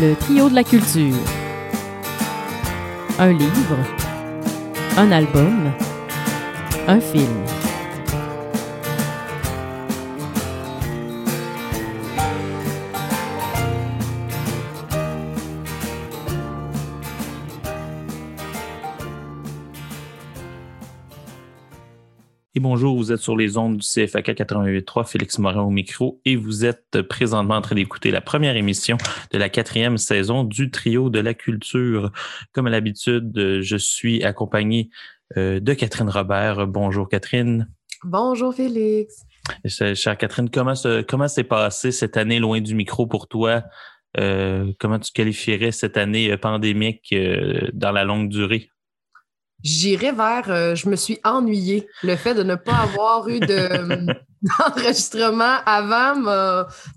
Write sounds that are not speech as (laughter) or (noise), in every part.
Le trio de la culture. Un livre. Un album. Un film. Vous êtes sur les ondes du CFAK 88.3, Félix Morin au micro, et vous êtes présentement en train d'écouter la première émission de la quatrième saison du Trio de la Culture. Comme à l'habitude, je suis accompagné euh, de Catherine Robert. Bonjour Catherine. Bonjour Félix. Chère Catherine, comment, comment s'est passée cette année loin du micro pour toi? Euh, comment tu qualifierais cette année pandémique euh, dans la longue durée? J'irais vers euh, je me suis ennuyée. Le fait de ne pas avoir eu (laughs) d'enregistrement avant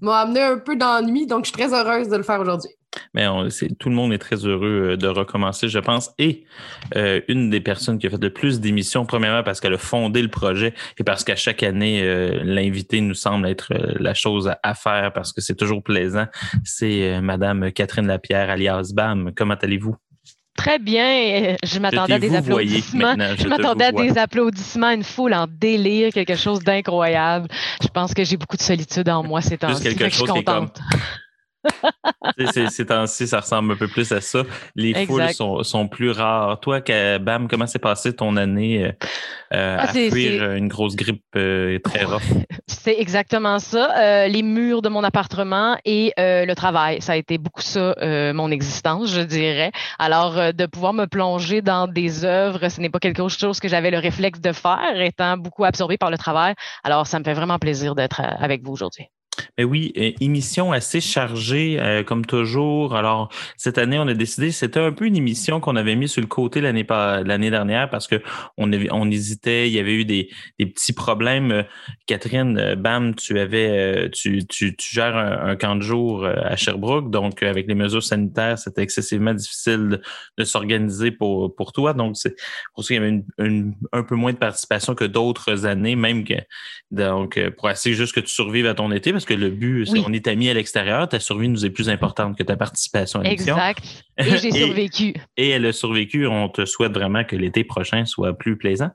m'a amené un peu d'ennui, donc je suis très heureuse de le faire aujourd'hui. Mais tout le monde est très heureux euh, de recommencer, je pense. Et euh, une des personnes qui a fait le plus d'émissions, premièrement parce qu'elle a fondé le projet et parce qu'à chaque année, l'invité nous semble être la chose à, faire parce que c'est toujours plaisant, c'est Madame Catherine Lapierre, alias BAM. Comment allez-vous? Très bien. Je m'attendais à des applaudissements. Je, m'attendais à des applaudissements, une foule en délire, quelque chose d'incroyable. Je pense que j'ai beaucoup de solitude en moi ces temps-ci. Je suis contente. Ces temps-ci, ça ressemble un peu plus à ça. Les foules sont, plus rares. Toi, Bam, comment s'est passé ton année euh, euh, ah, à fuir une grosse grippe euh, très rough? (laughs) C'est exactement ça. les murs de mon appartement et le travail. Ça a été beaucoup ça, mon existence, je dirais. Alors, de pouvoir me plonger dans des œuvres, ce n'est pas quelque chose que j'avais le réflexe de faire, étant beaucoup absorbé par le travail. Alors, ça me fait vraiment plaisir d'être avec vous aujourd'hui. Mais oui, émission assez chargée, euh, comme toujours. Alors, cette année, on a décidé, c'était un peu une émission qu'on avait mis sur le côté l'année l'année dernière parce qu'on on hésitait, il y avait eu des, petits problèmes. Catherine, euh, bam, tu avais, euh, tu, tu, gères un, camp de jour à Sherbrooke, donc avec les mesures sanitaires, c'était excessivement difficile de, s'organiser pour, pour toi. Donc, c'est pour ça qu'il y avait un peu moins de participation que d'autres années, même que, donc, pour essayer juste que tu survives à ton été que le but, c'est qu'on est amis à l'extérieur. Ta survie nous est plus importante que ta participation à l'émission. Exact. Et j'ai survécu. Et, elle a survécu. On te souhaite vraiment que l'été prochain soit plus plaisant.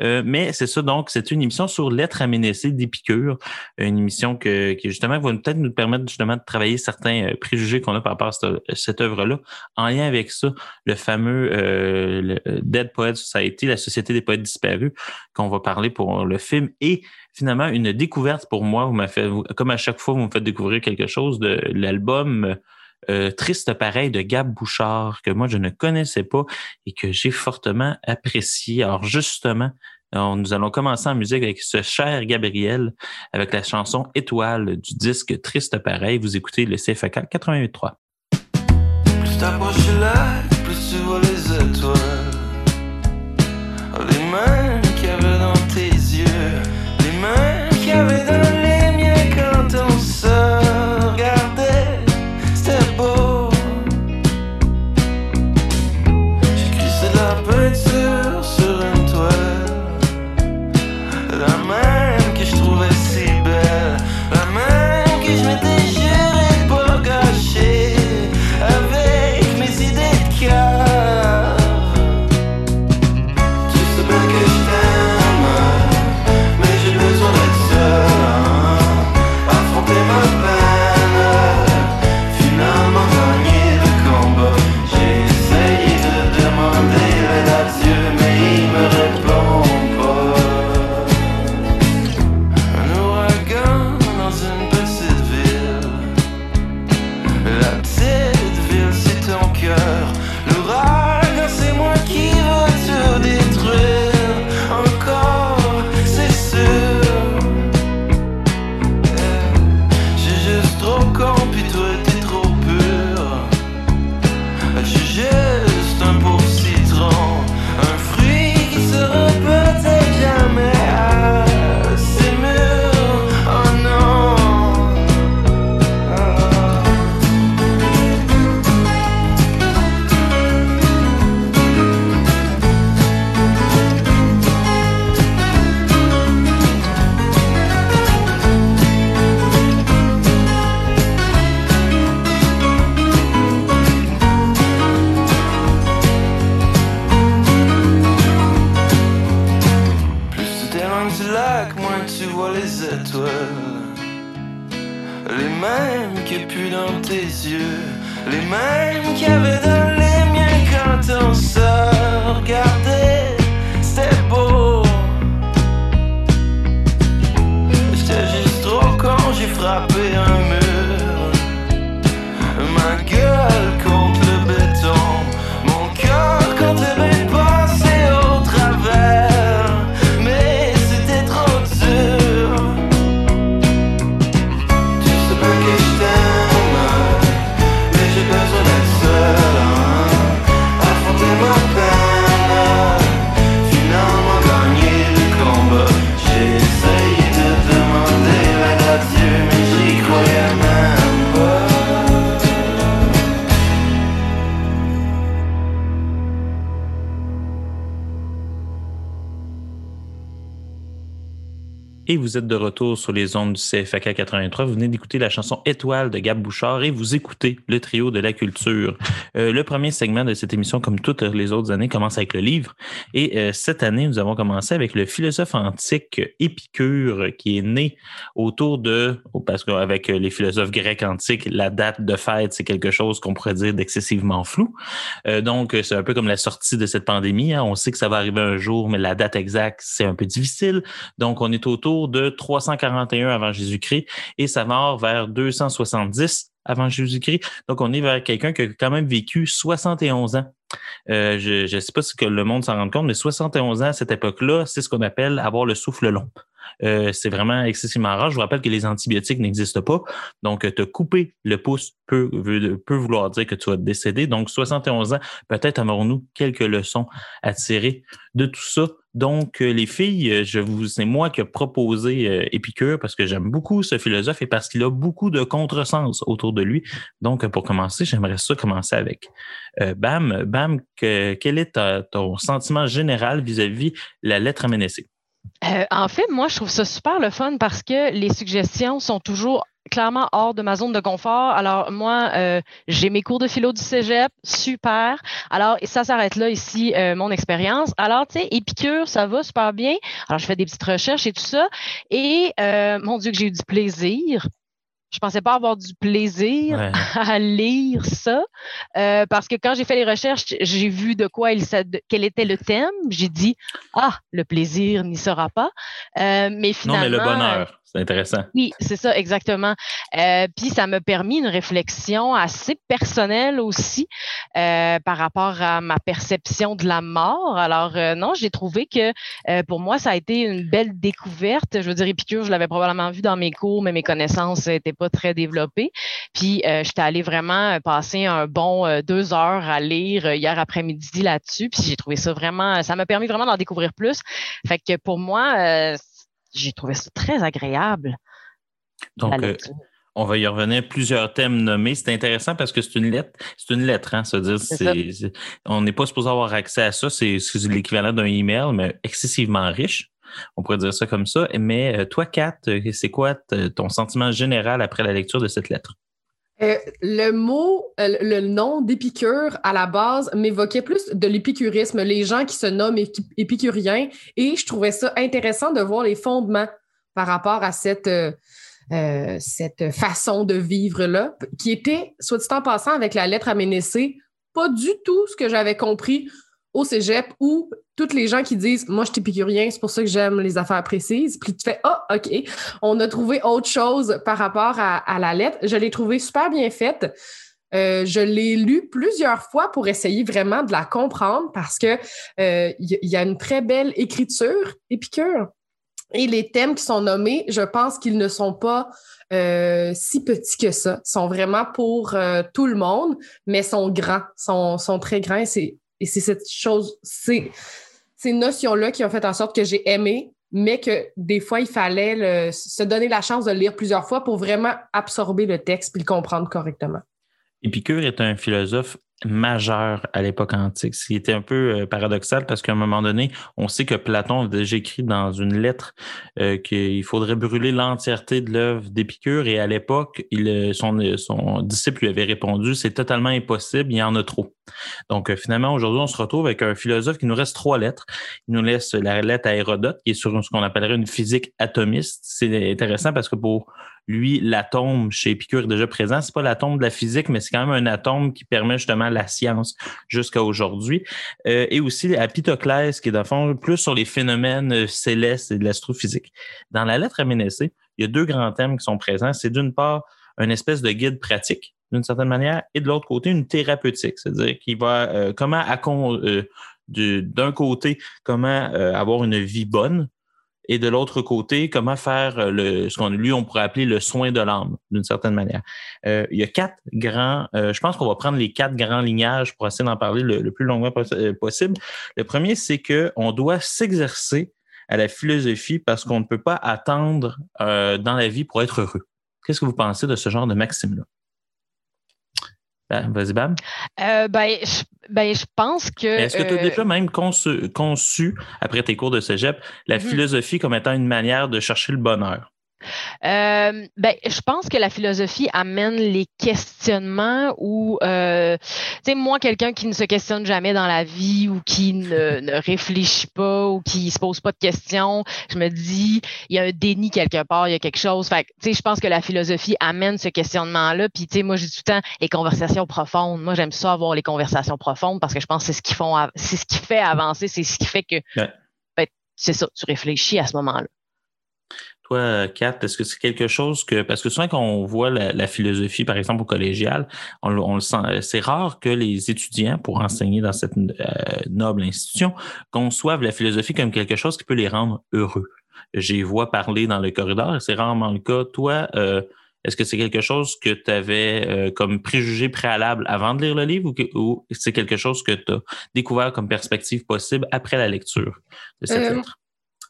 Euh, mais c'est ça, donc, c'est une émission sur l'être aménacé d'Épicure. Une émission que, qui, justement, va peut-être nous permettre justement de travailler certains euh, préjugés qu'on a par rapport à cette, œuvre-là. En lien avec ça, le fameux euh, Dead Poets Society, la Société des poètes disparus, qu'on va parler pour le film. Et finalement une découverte pour moi. Vous fait, comme à chaque fois, vous me faites découvrir quelque chose de l'album euh, Triste pareil de Gab Bouchard, que moi je ne connaissais pas et que j'ai fortement apprécié. Alors justement, nous allons commencer en musique avec ce cher Gabriel, avec la chanson Étoile du disque Triste pareil. Vous écoutez le CFAK 88.3. Plus étoiles. Les Et vous êtes de retour sur les ondes du CFAK 83. Vous venez d'écouter la chanson Étoile de Gab Bouchard et vous écoutez le trio de la culture. Euh, le premier segment de cette émission, comme toutes les autres années, commence avec le livre. Et euh, cette année, nous avons commencé avec le philosophe antique Épicure, qui est né autour de, parce qu'avec les philosophes grecs antiques, la date de fête, c'est quelque chose qu'on pourrait dire d'excessivement flou. Euh, donc, c'est un peu comme la sortie de cette pandémie. hein. On sait que ça va arriver un jour, mais la date exacte, c'est un peu difficile. Donc, on est autour de 341 avant Jésus-Christ et sa mort vers 270 avant Jésus-Christ. Donc, on est vers quelqu'un qui a quand même vécu 71 ans. Euh, je ne sais pas si le monde s'en rend compte, mais 71 ans à cette époque-là, c'est ce qu'on appelle avoir le souffle long. Euh, c'est vraiment excessivement rare. Je vous rappelle que les antibiotiques n'existent pas. Donc, te couper le pouce peut, vouloir dire que tu vas décéder. Donc, 71 ans, peut-être avons-nous quelques leçons à tirer de tout ça. Donc, euh, les filles, euh, je vous, c'est moi qui ai proposé euh, Épicure parce que j'aime beaucoup ce philosophe et parce qu'il a beaucoup de contresens autour de lui. Donc, pour commencer, j'aimerais ça commencer avec Bam. Bam, que- quel est ton sentiment général vis-à-vis la lettre à? Euh, en fait, moi, je trouve ça super le fun parce que les suggestions sont toujours clairement hors de ma zone de confort. Alors, moi, euh, j'ai mes cours de philo du cégep, super. Alors, ça s'arrête là ici, euh, mon expérience. Alors, tu sais, Épicure, ça va super bien. Alors, je fais des petites recherches et tout ça. Et, euh, mon Dieu, que j'ai eu du plaisir. Je pensais pas avoir du plaisir Ouais. (laughs) à lire ça euh, parce que quand j'ai fait les recherches, j'ai vu de quoi il de- quel était le thème. J'ai dit ah le plaisir n'y sera pas, Euh, mais Non, finalement mais le bonheur, c'est intéressant. oui, c'est ça, exactement. Euh, puis ça m'a permis une réflexion assez personnelle aussi euh, par rapport à ma perception de la mort. Alors euh, non, j'ai trouvé que pour moi, ça a été une belle découverte. Je veux dire, Épicure, je l'avais probablement vu dans mes cours, mais mes connaissances n'étaient pas très développées. Puis j'étais allée vraiment passer un bon deux heures à lire hier après-midi là-dessus. Puis j'ai trouvé ça vraiment, ça m'a permis vraiment d'en découvrir plus. Fait que pour moi, j'ai trouvé ça très agréable. Donc, euh, on va y revenir. Plusieurs thèmes nommés. C'est intéressant parce que c'est une lettre. C'est une lettre, hein, se dire. On n'est pas supposé avoir accès à ça. C'est l'équivalent d'un email, mais excessivement riche. On pourrait dire ça comme ça. Mais euh, toi, Kat, euh, c'est quoi ton sentiment général après la lecture de cette lettre? Euh, le mot, euh, le nom d'épicure à la base m'évoquait plus de l'épicurisme, les gens qui se nomment épi- épicuriens, et je trouvais ça intéressant de voir les fondements par rapport à cette, euh, cette façon de vivre-là, qui était, soit dit en passant, avec la lettre à Ménécée, pas du tout ce que j'avais compris au cégep où toutes les gens qui disent Moi, je suis épicurien, c'est pour ça que j'aime les affaires précises. Puis tu fais Ah, OK, on a trouvé autre chose par rapport à, la lettre. Je l'ai trouvée super bien faite. Euh, je l'ai lu plusieurs fois pour essayer vraiment de la comprendre parce que euh, il y, il y a une très belle écriture, Épicure. Et les thèmes qui sont nommés, je pense qu'ils ne sont pas euh, si petits que ça. Sont vraiment pour euh, tout le monde, mais sont grands, sont, sont très grands. C'est et c'est cette chose, c'est ces notions-là qui ont fait en sorte que j'ai aimé, mais que des fois, il fallait se donner la chance de le lire plusieurs fois pour vraiment absorber le texte puis le comprendre correctement. Épicure est un philosophe majeur à l'époque antique, ce qui était un peu euh, paradoxal parce qu'à un moment donné, on sait que Platon a déjà écrit dans une lettre euh, qu'il faudrait brûler l'entièreté de l'œuvre d'Épicure et à l'époque, euh, son, son disciple lui avait répondu c'est totalement impossible, il y en a trop. Donc finalement, aujourd'hui, on se retrouve avec un philosophe qui nous reste trois lettres. Il nous laisse la lettre à Hérodote, qui est sur ce qu'on appellerait une physique atomiste. C'est intéressant parce que pour lui, l'atome chez Épicure est déjà présent. C'est pas l'atome de la physique, mais c'est quand même un atome qui permet justement la science jusqu'à aujourd'hui. Euh, et aussi à Pythoclès, qui est dans le fond plus sur les phénomènes euh, célestes et de l'astrophysique. Dans la lettre à Ménécée, il y a deux grands thèmes qui sont présents. C'est d'une part une espèce de guide pratique, d'une certaine manière, et de l'autre côté, une thérapeutique, c'est-à-dire qu'il va euh, comment accom- euh, du- d'un côté, comment avoir une vie bonne, et de l'autre côté, comment faire euh, le, ce qu'on lui, on pourrait appeler le soin de l'âme, d'une certaine manière. Euh, il y a quatre grands, euh, je pense qu'on va prendre les quatre grands lignages pour essayer d'en parler le, plus longuement euh, possible. Le premier, c'est qu'on doit s'exercer à la philosophie parce qu'on ne peut pas attendre euh, dans la vie pour être heureux. Qu'est-ce que vous pensez de ce genre de maxime-là? Ben, Vas-y, Bam. Euh, ben, je, ben, je pense que. Est-ce que tu as euh, déjà même conçu, conçu, après tes cours de cégep, la Mhm. philosophie comme étant une manière de chercher le bonheur? Euh, ben, je pense que la philosophie amène les questionnements où, euh, tu sais, moi, quelqu'un qui ne se questionne jamais dans la vie ou qui ne, (laughs) ne réfléchit pas ou qui se pose pas de questions, je me dis, il y a un déni quelque part, il y a quelque chose. Fait tu sais, je pense que la philosophie amène ce questionnement-là. Puis, tu sais, moi, dis tout le temps les conversations profondes. Moi, j'aime ça avoir les conversations profondes parce que je pense que c'est ce qui font, c'est ce qui fait avancer, c'est ce qui fait que, ben, c'est ça, tu réfléchis à ce moment-là. Toi, Kat, est-ce que c'est quelque chose que. Parce que souvent, quand on voit la, la philosophie, par exemple, au collégial, on, le- on le sent. C'est rare que les étudiants, pour enseigner dans cette euh, noble institution, conçoivent la philosophie comme quelque chose qui peut les rendre heureux. J'y vois parler dans le corridor et c'est rarement le cas. Toi, euh, est-ce que c'est quelque chose que tu avais comme préjugé préalable avant de lire le livre ou, que- ou c'est quelque chose que tu as découvert comme perspective possible après la lecture de cette Euh, lettre?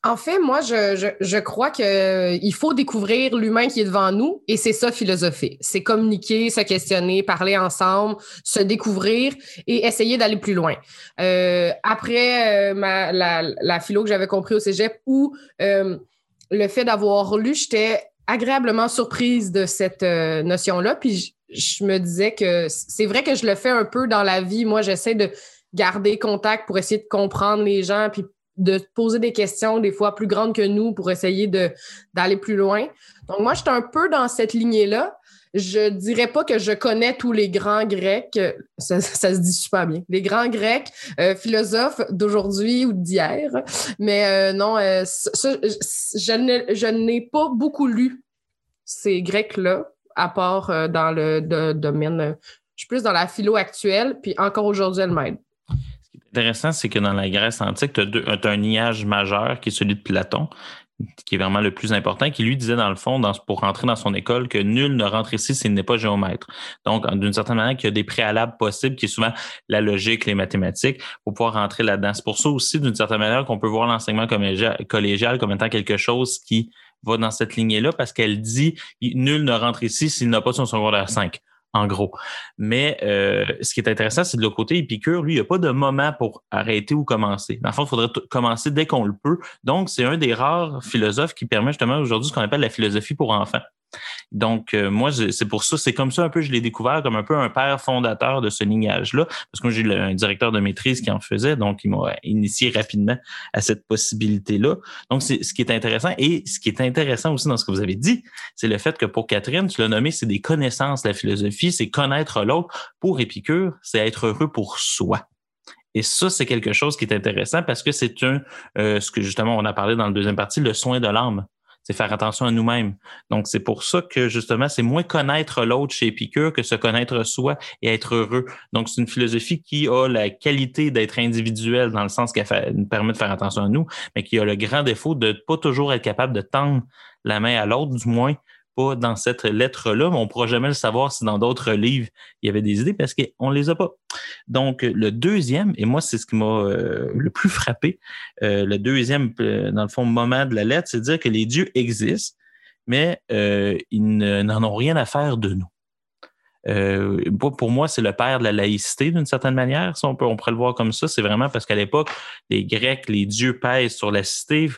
En fait, moi, je, je, je crois qu'il faut découvrir l'humain qui est devant nous et c'est ça, philosopher. C'est communiquer, se questionner, parler ensemble, se découvrir et essayer d'aller plus loin. Euh, après euh, ma, la, la philo que j'avais compris au cégep où euh, le fait d'avoir lu, j'étais agréablement surprise de cette euh, notion-là. Puis je, je me disais que c'est vrai que je le fais un peu dans la vie. Moi, j'essaie de garder contact pour essayer de comprendre les gens puis de poser des questions des fois plus grandes que nous pour essayer d'aller plus loin. Donc, moi, j'étais un peu dans cette lignée-là. Je dirais pas que je connais tous les grands Grecs, ça, se dit super bien, les grands Grecs euh, philosophes d'aujourd'hui ou d'hier, mais euh, non, euh, je, ne- n'ai pas beaucoup lu ces Grecs-là, à part dans le domaine, je suis plus dans la philo actuelle, puis encore aujourd'hui, elle m'aide. Qui est intéressant, c'est que dans la Grèce antique, tu as, un lignage majeur qui est celui de Platon, qui est vraiment le plus important, qui lui disait dans le fond, pour rentrer dans son école, que nul ne rentre ici s'il n'est pas géomètre. Donc, d'une certaine manière, qu'il y a des préalables possibles, qui est souvent la logique, les mathématiques, pour pouvoir rentrer là-dedans. C'est pour ça aussi, d'une certaine manière, qu'on peut voir l'enseignement collégial, collégial comme étant quelque chose qui va dans cette lignée-là, parce qu'elle dit nul ne rentre ici s'il n'a pas son secondaire 5 en gros. Mais euh, ce qui est intéressant, c'est de l'autre côté, Épicure, lui, il n'y a pas de moment pour arrêter ou commencer. Dans le fond, il faudrait commencer dès qu'on le peut. Donc, c'est un des rares philosophes qui permet justement aujourd'hui ce qu'on appelle la philosophie pour enfants. Donc, euh, moi, c'est pour ça, c'est comme ça un peu, je l'ai découvert comme un peu un père fondateur de ce lignage-là, parce que moi, j'ai le- un directeur de maîtrise qui en faisait, donc il m'a initié rapidement à cette possibilité-là. Donc, c'est ce qui est intéressant. Et ce qui est intéressant aussi dans ce que vous avez dit, c'est le fait que pour Catherine, tu l'as nommé, c'est des connaissances, la philosophie, c'est connaître l'autre. Pour Épicure, c'est être heureux pour soi. Et ça, c'est quelque chose qui est intéressant parce que c'est un, euh, ce que justement on a parlé dans la deuxième partie, le soin de l'âme. C'est faire attention à nous-mêmes. Donc, c'est pour ça que justement, c'est moins connaître l'autre chez Épicure que se connaître soi et être heureux. Donc, c'est une philosophie qui a la qualité d'être individuelle dans le sens qu'elle nous permet de faire attention à nous, mais qui a le grand défaut de pas toujours être capable de tendre la main à l'autre, du moins dans cette lettre-là, mais on ne pourra jamais le savoir si dans d'autres livres, il y avait des idées parce qu'on ne les a pas. Donc, le deuxième, et moi, c'est ce qui m'a euh, le plus frappé, euh, le deuxième, euh, dans le fond, moment de la lettre, c'est de dire que les dieux existent, mais ils ne- n'en ont rien à faire de nous. Euh, pour moi, c'est le père de la laïcité d'une certaine manière. Si on, peut, on pourrait le voir comme ça. C'est vraiment parce qu'à l'époque, les Grecs, les dieux pèsent sur la cité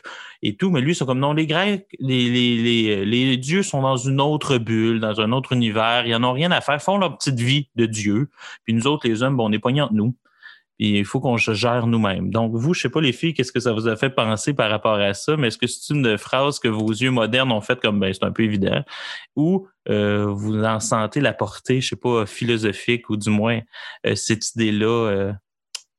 et tout, mais lui, c'est comme non, les Grecs, les, les, les, dieux sont dans une autre bulle, dans un autre univers. Ils n'en ont rien à faire, font leur petite vie de dieu. Puis nous autres, les hommes, bon, on est pognés entre nous. Puis il faut qu'on se gère nous-mêmes. Donc, vous, je sais pas, les filles, qu'est-ce que ça vous a fait penser par rapport à ça, mais est-ce que c'est une phrase que vos yeux modernes ont fait comme ben c'est un peu évident, ou euh, vous en sentez la portée, je sais pas, philosophique, ou du moins euh, cette idée-là. euh,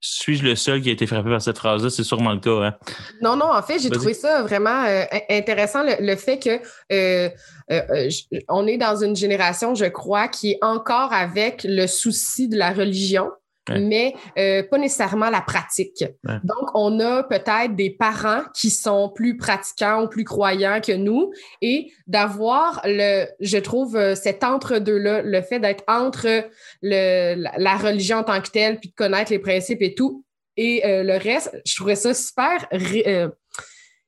suis-je le seul qui a été frappé par cette phrase-là? C'est sûrement le cas. Hein? Non, non, en fait, j'ai trouvé ça vraiment euh, in- intéressant, le, le fait que euh, euh, euh, on est dans une génération, je crois, qui est encore avec le souci de la religion. Ouais. mais euh, pas nécessairement la pratique. Ouais. Donc, on a peut-être des parents qui sont plus pratiquants ou plus croyants que nous et d'avoir le, je trouve, euh, cet entre-deux-là, le fait d'être entre le, la, religion en tant que telle, puis de connaître les principes et tout, et euh, le reste, je trouvais ça super euh,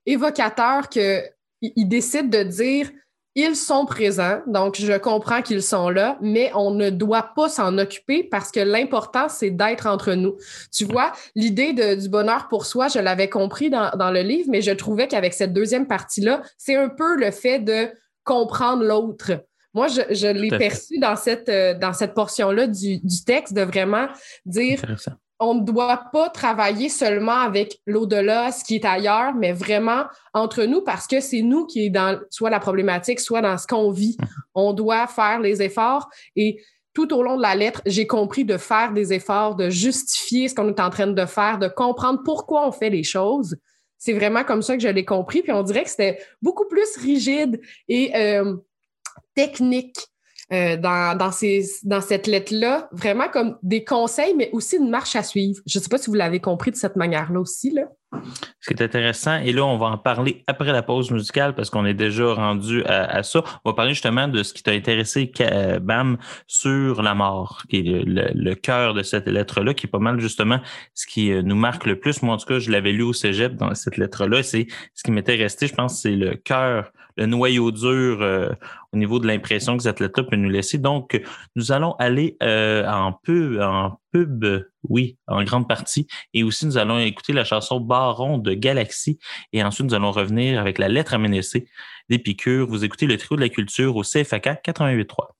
évocateur qu'ils ils décident de dire ils sont présents, donc je comprends qu'ils sont là, mais on ne doit pas s'en occuper parce que l'important, c'est d'être entre nous. Tu vois, l'idée du bonheur pour soi, je l'avais compris dans, dans le livre, mais je trouvais qu'avec cette deuxième partie-là, c'est un peu le fait de comprendre l'autre. Moi, je, je l'ai perçu dans cette, euh, dans cette portion-là du, du texte de vraiment dire. On ne doit pas travailler seulement avec l'au-delà, ce qui est ailleurs, mais vraiment entre nous parce que c'est nous qui est dans soit la problématique, soit dans ce qu'on vit. On doit faire les efforts et tout au long de la lettre, j'ai compris de faire des efforts, de justifier ce qu'on est en train de faire, de comprendre pourquoi on fait les choses. C'est vraiment comme ça que je l'ai compris. Puis on dirait que c'était beaucoup plus rigide et euh, technique euh, dans, dans, ces, dans cette lettre-là, vraiment comme des conseils, mais aussi une marche à suivre. Je ne sais pas si vous l'avez compris de cette manière-là aussi. Là. Ce qui est intéressant, et là, on va en parler après la pause musicale parce qu'on est déjà rendu à, à ça. On va parler justement de ce qui t'a intéressé, euh, Bam, sur la mort, qui est le, le- le cœur de cette lettre-là, qui est pas mal justement ce qui euh, nous marque le plus. Moi, en tout cas, je l'avais lu au cégep dans cette lettre-là. C'est ce qui m'était resté, je pense, c'est le cœur, le noyau dur euh, au niveau de l'impression que cette lettre-là peut nous laisser. Donc, nous allons aller euh, en pub, en pub, oui, en grande partie. Et aussi, nous allons écouter la chanson Baron de Galaxy. Et ensuite, nous allons revenir avec la lettre à Ménécée d'Épicure. Vous écoutez le trio de la culture au CFAK 88.3.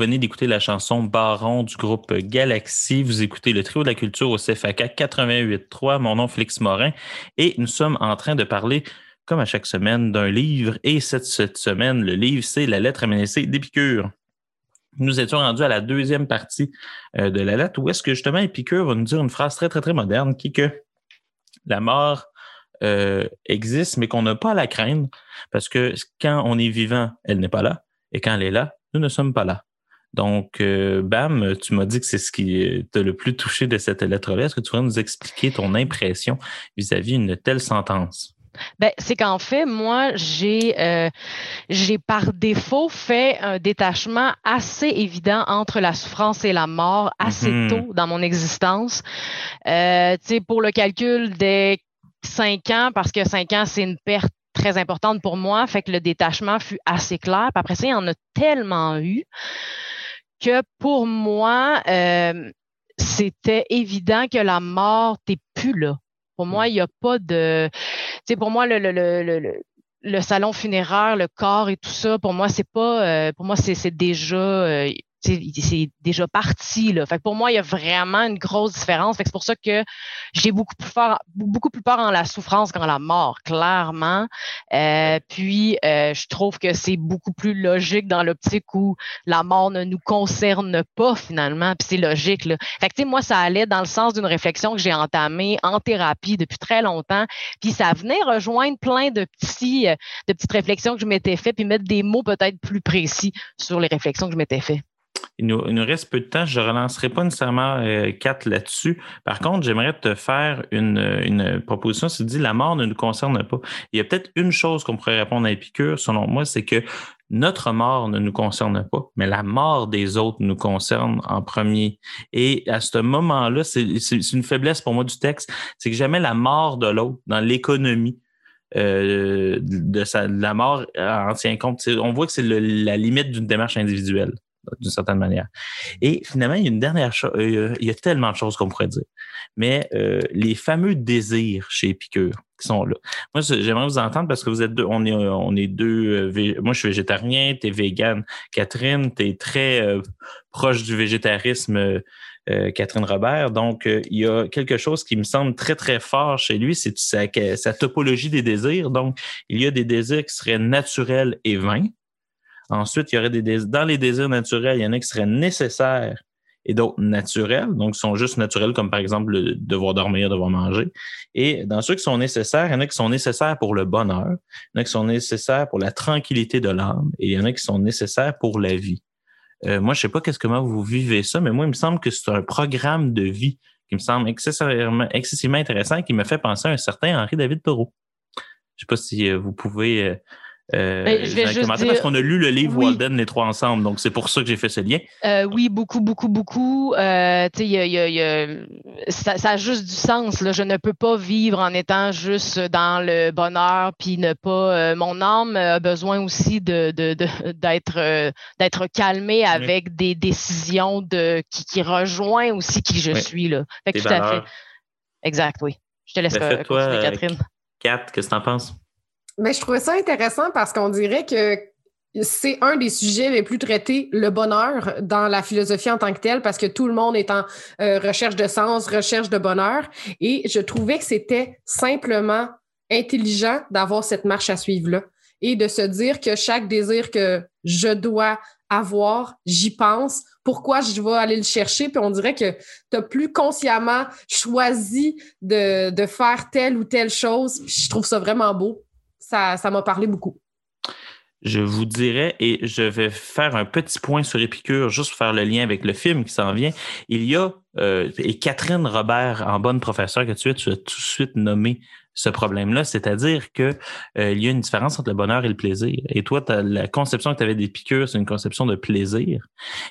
venez d'écouter la chanson Baron du groupe Galaxy. Vous écoutez le trio de la culture au CFAK 88.3. Mon nom Félix Morin et nous sommes en train de parler, comme à chaque semaine, d'un livre. Et cette, semaine, le livre, c'est La lettre MNC d'Épicure. Nous étions rendus à la deuxième partie euh, de la lettre où est-ce que justement Épicure va nous dire une phrase très, très, très moderne qui est que la mort euh, existe, mais qu'on n'a pas à la craindre parce que quand on est vivant, elle n'est pas là. Et quand elle est là, nous ne sommes pas là. Donc, euh, Bam, tu m'as dit que c'est ce qui t'a le plus touché de cette lettre-là. Est-ce que tu pourrais nous expliquer ton impression vis-à-vis d'une telle sentence? Ben, c'est qu'en fait, moi, j'ai euh, j'ai par défaut fait un détachement assez évident entre la souffrance et la mort assez Mhm. tôt dans mon existence. Euh, tu sais, pour le calcul des cinq ans, parce que cinq ans, c'est une perte très importante pour moi, fait que le détachement fut assez clair. Puis après ça, il y en a tellement eu que pour moi, euh, c'était évident que la mort, t'es plus là. Pour moi, il n'y a pas de. Tu pour moi, le, le, le, le, salon funéraire, le corps et tout ça, pour moi, c'est pas. euh, pour moi, c'est déjà. euh, c'est déjà parti. Là. Fait que pour moi, il y a vraiment une grosse différence. C'est pour ça que j'ai beaucoup plus peur, beaucoup plus peur en la souffrance qu'en la mort, clairement. Euh, puis, euh, je trouve que c'est beaucoup plus logique dans l'optique où la mort ne nous concerne pas finalement. Puis c'est logique. Là. Fait que, moi, ça allait dans le sens d'une réflexion que j'ai entamée en thérapie depuis très longtemps. Puis ça venait rejoindre plein de petits, euh, de petites réflexions que je m'étais fait, puis mettre des mots peut-être plus précis sur les réflexions que je m'étais fait. Il nous, reste peu de temps. Je ne relancerai pas nécessairement euh, Kat là-dessus. Par contre, j'aimerais te faire une, proposition. Tu dis la mort ne nous concerne pas. Il y a peut-être une chose qu'on pourrait répondre à Épicure, selon moi, c'est que notre mort ne nous concerne pas, mais la mort des autres nous concerne en premier. Et à ce moment-là, c'est c'est- c'est une faiblesse pour moi du texte, c'est que jamais la mort de l'autre dans l'économie. euh, de, sa, de la mort en tient compte. C'est- On voit que c'est la limite d'une démarche individuelle d'une certaine manière. Et finalement, il y a une dernière chose, il y a tellement de choses qu'on pourrait dire, mais euh, les fameux désirs chez Épicure qui sont là. Moi, j'aimerais vous entendre parce que vous êtes deux, on est, on est deux, euh, moi je suis végétarien, tu es vegan. Catherine, tu es très euh, proche du végétarisme, euh, Catherine Robert. Donc, il y a quelque chose qui me semble très, très fort chez lui, c'est sa, sa topologie des désirs. Donc, il y a des désirs qui seraient naturels et vains. Ensuite, il y aurait des dés- dans les désirs naturels, il y en a qui seraient nécessaires et d'autres naturels, donc sont juste naturels, comme par exemple le devoir dormir, devoir manger. Et dans ceux qui sont nécessaires, il y en a qui sont nécessaires pour le bonheur, il y en a qui sont nécessaires pour la tranquillité de l'âme, et il y en a qui sont nécessaires pour la vie. Euh, moi, je sais pas qu'est-ce comment vous vivez ça, mais moi, il me semble que c'est un programme de vie qui me semble excessivement, excessivement intéressant et qui me fait penser à un certain Henri David Thoreau. Je sais pas si euh, vous pouvez euh, Ben, je vais juste commenter dire- parce qu'on a lu le livre Oui. Walden les trois ensemble, donc c'est pour ça que j'ai fait ce lien. Euh, oui, beaucoup, beaucoup, beaucoup. Euh, y a- il y a- il y a- ça, ça a juste du sens. Là. Je ne peux pas vivre en étant juste dans le bonheur, puis ne pas. mon âme a besoin aussi de, de- de- d'être, d'être calmée avec des décisions de, qui, qui rejoignent aussi qui je Oui. suis. Là. Fait que Tes tout à fait. Exact, oui. Je te laisse Ben, continuer, Catherine. Kat, qu'est-ce que tu en penses? Mais je trouvais ça intéressant parce qu'on dirait que c'est un des sujets les plus traités, le bonheur, dans la philosophie en tant que telle, parce que tout le monde est en euh, recherche de sens, recherche de bonheur. Et je trouvais que c'était simplement intelligent d'avoir cette marche à suivre-là et de se dire que chaque désir que je dois avoir, j'y pense. Pourquoi je vais aller le chercher? Puis on dirait que tu as plus consciemment choisi de, de faire telle ou telle chose. Puis je trouve ça vraiment beau. Ça m'a parlé beaucoup. Je vous dirais, et je vais faire un petit point sur Épicure, juste pour faire le lien avec le film qui s'en vient. Il y a, euh, et Catherine Robert, en bonne professeure que tu es, tu as tout de suite nommé ce problème-là, c'est-à-dire que euh, y a une différence entre le bonheur et le plaisir. Et toi, la conception que tu avais d'Épicure, c'est une conception de plaisir.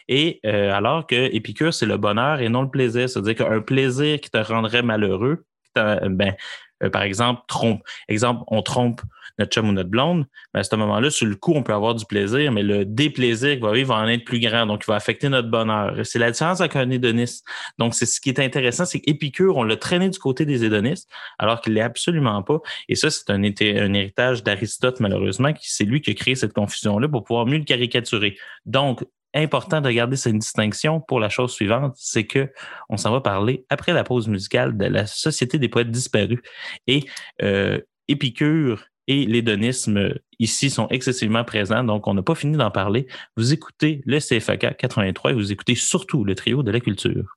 Et euh, alors que Épicure, c'est le bonheur et non le plaisir. C'est-à-dire qu'un plaisir qui te rendrait malheureux, ben, euh, par exemple, trompe. Exemple, on trompe notre chum ou notre blonde, mais à ce moment-là, sur le coup, on peut avoir du plaisir, mais le déplaisir qui va vivre va en être plus grand, donc il va affecter notre bonheur. C'est la différence avec un hédoniste. Donc, c'est ce qui est intéressant, c'est qu'Épicure, on l'a traîné du côté des hédonistes, alors qu'il l'est absolument pas. Et ça, c'est un héritage d'Aristote, malheureusement, qui c'est lui qui a créé cette confusion-là pour pouvoir mieux le caricaturer. Donc, important de garder cette distinction pour la chose suivante, c'est que on s'en va parler après la pause musicale de la Société des poètes disparus. Et euh, Épicure et l'hédonisme ici sont excessivement présents, donc on n'a pas fini d'en parler. Vous écoutez le CFAK 83 et vous écoutez surtout le trio de la culture.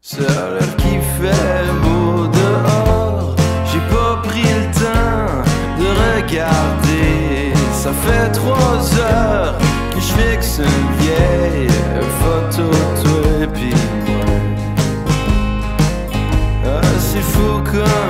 Seul qui fait beau dehors, j'ai pas pris le temps de regarder. Ça fait trois heures que je fixe une vieille photo toi et puis moi. Ah, c'est fou comme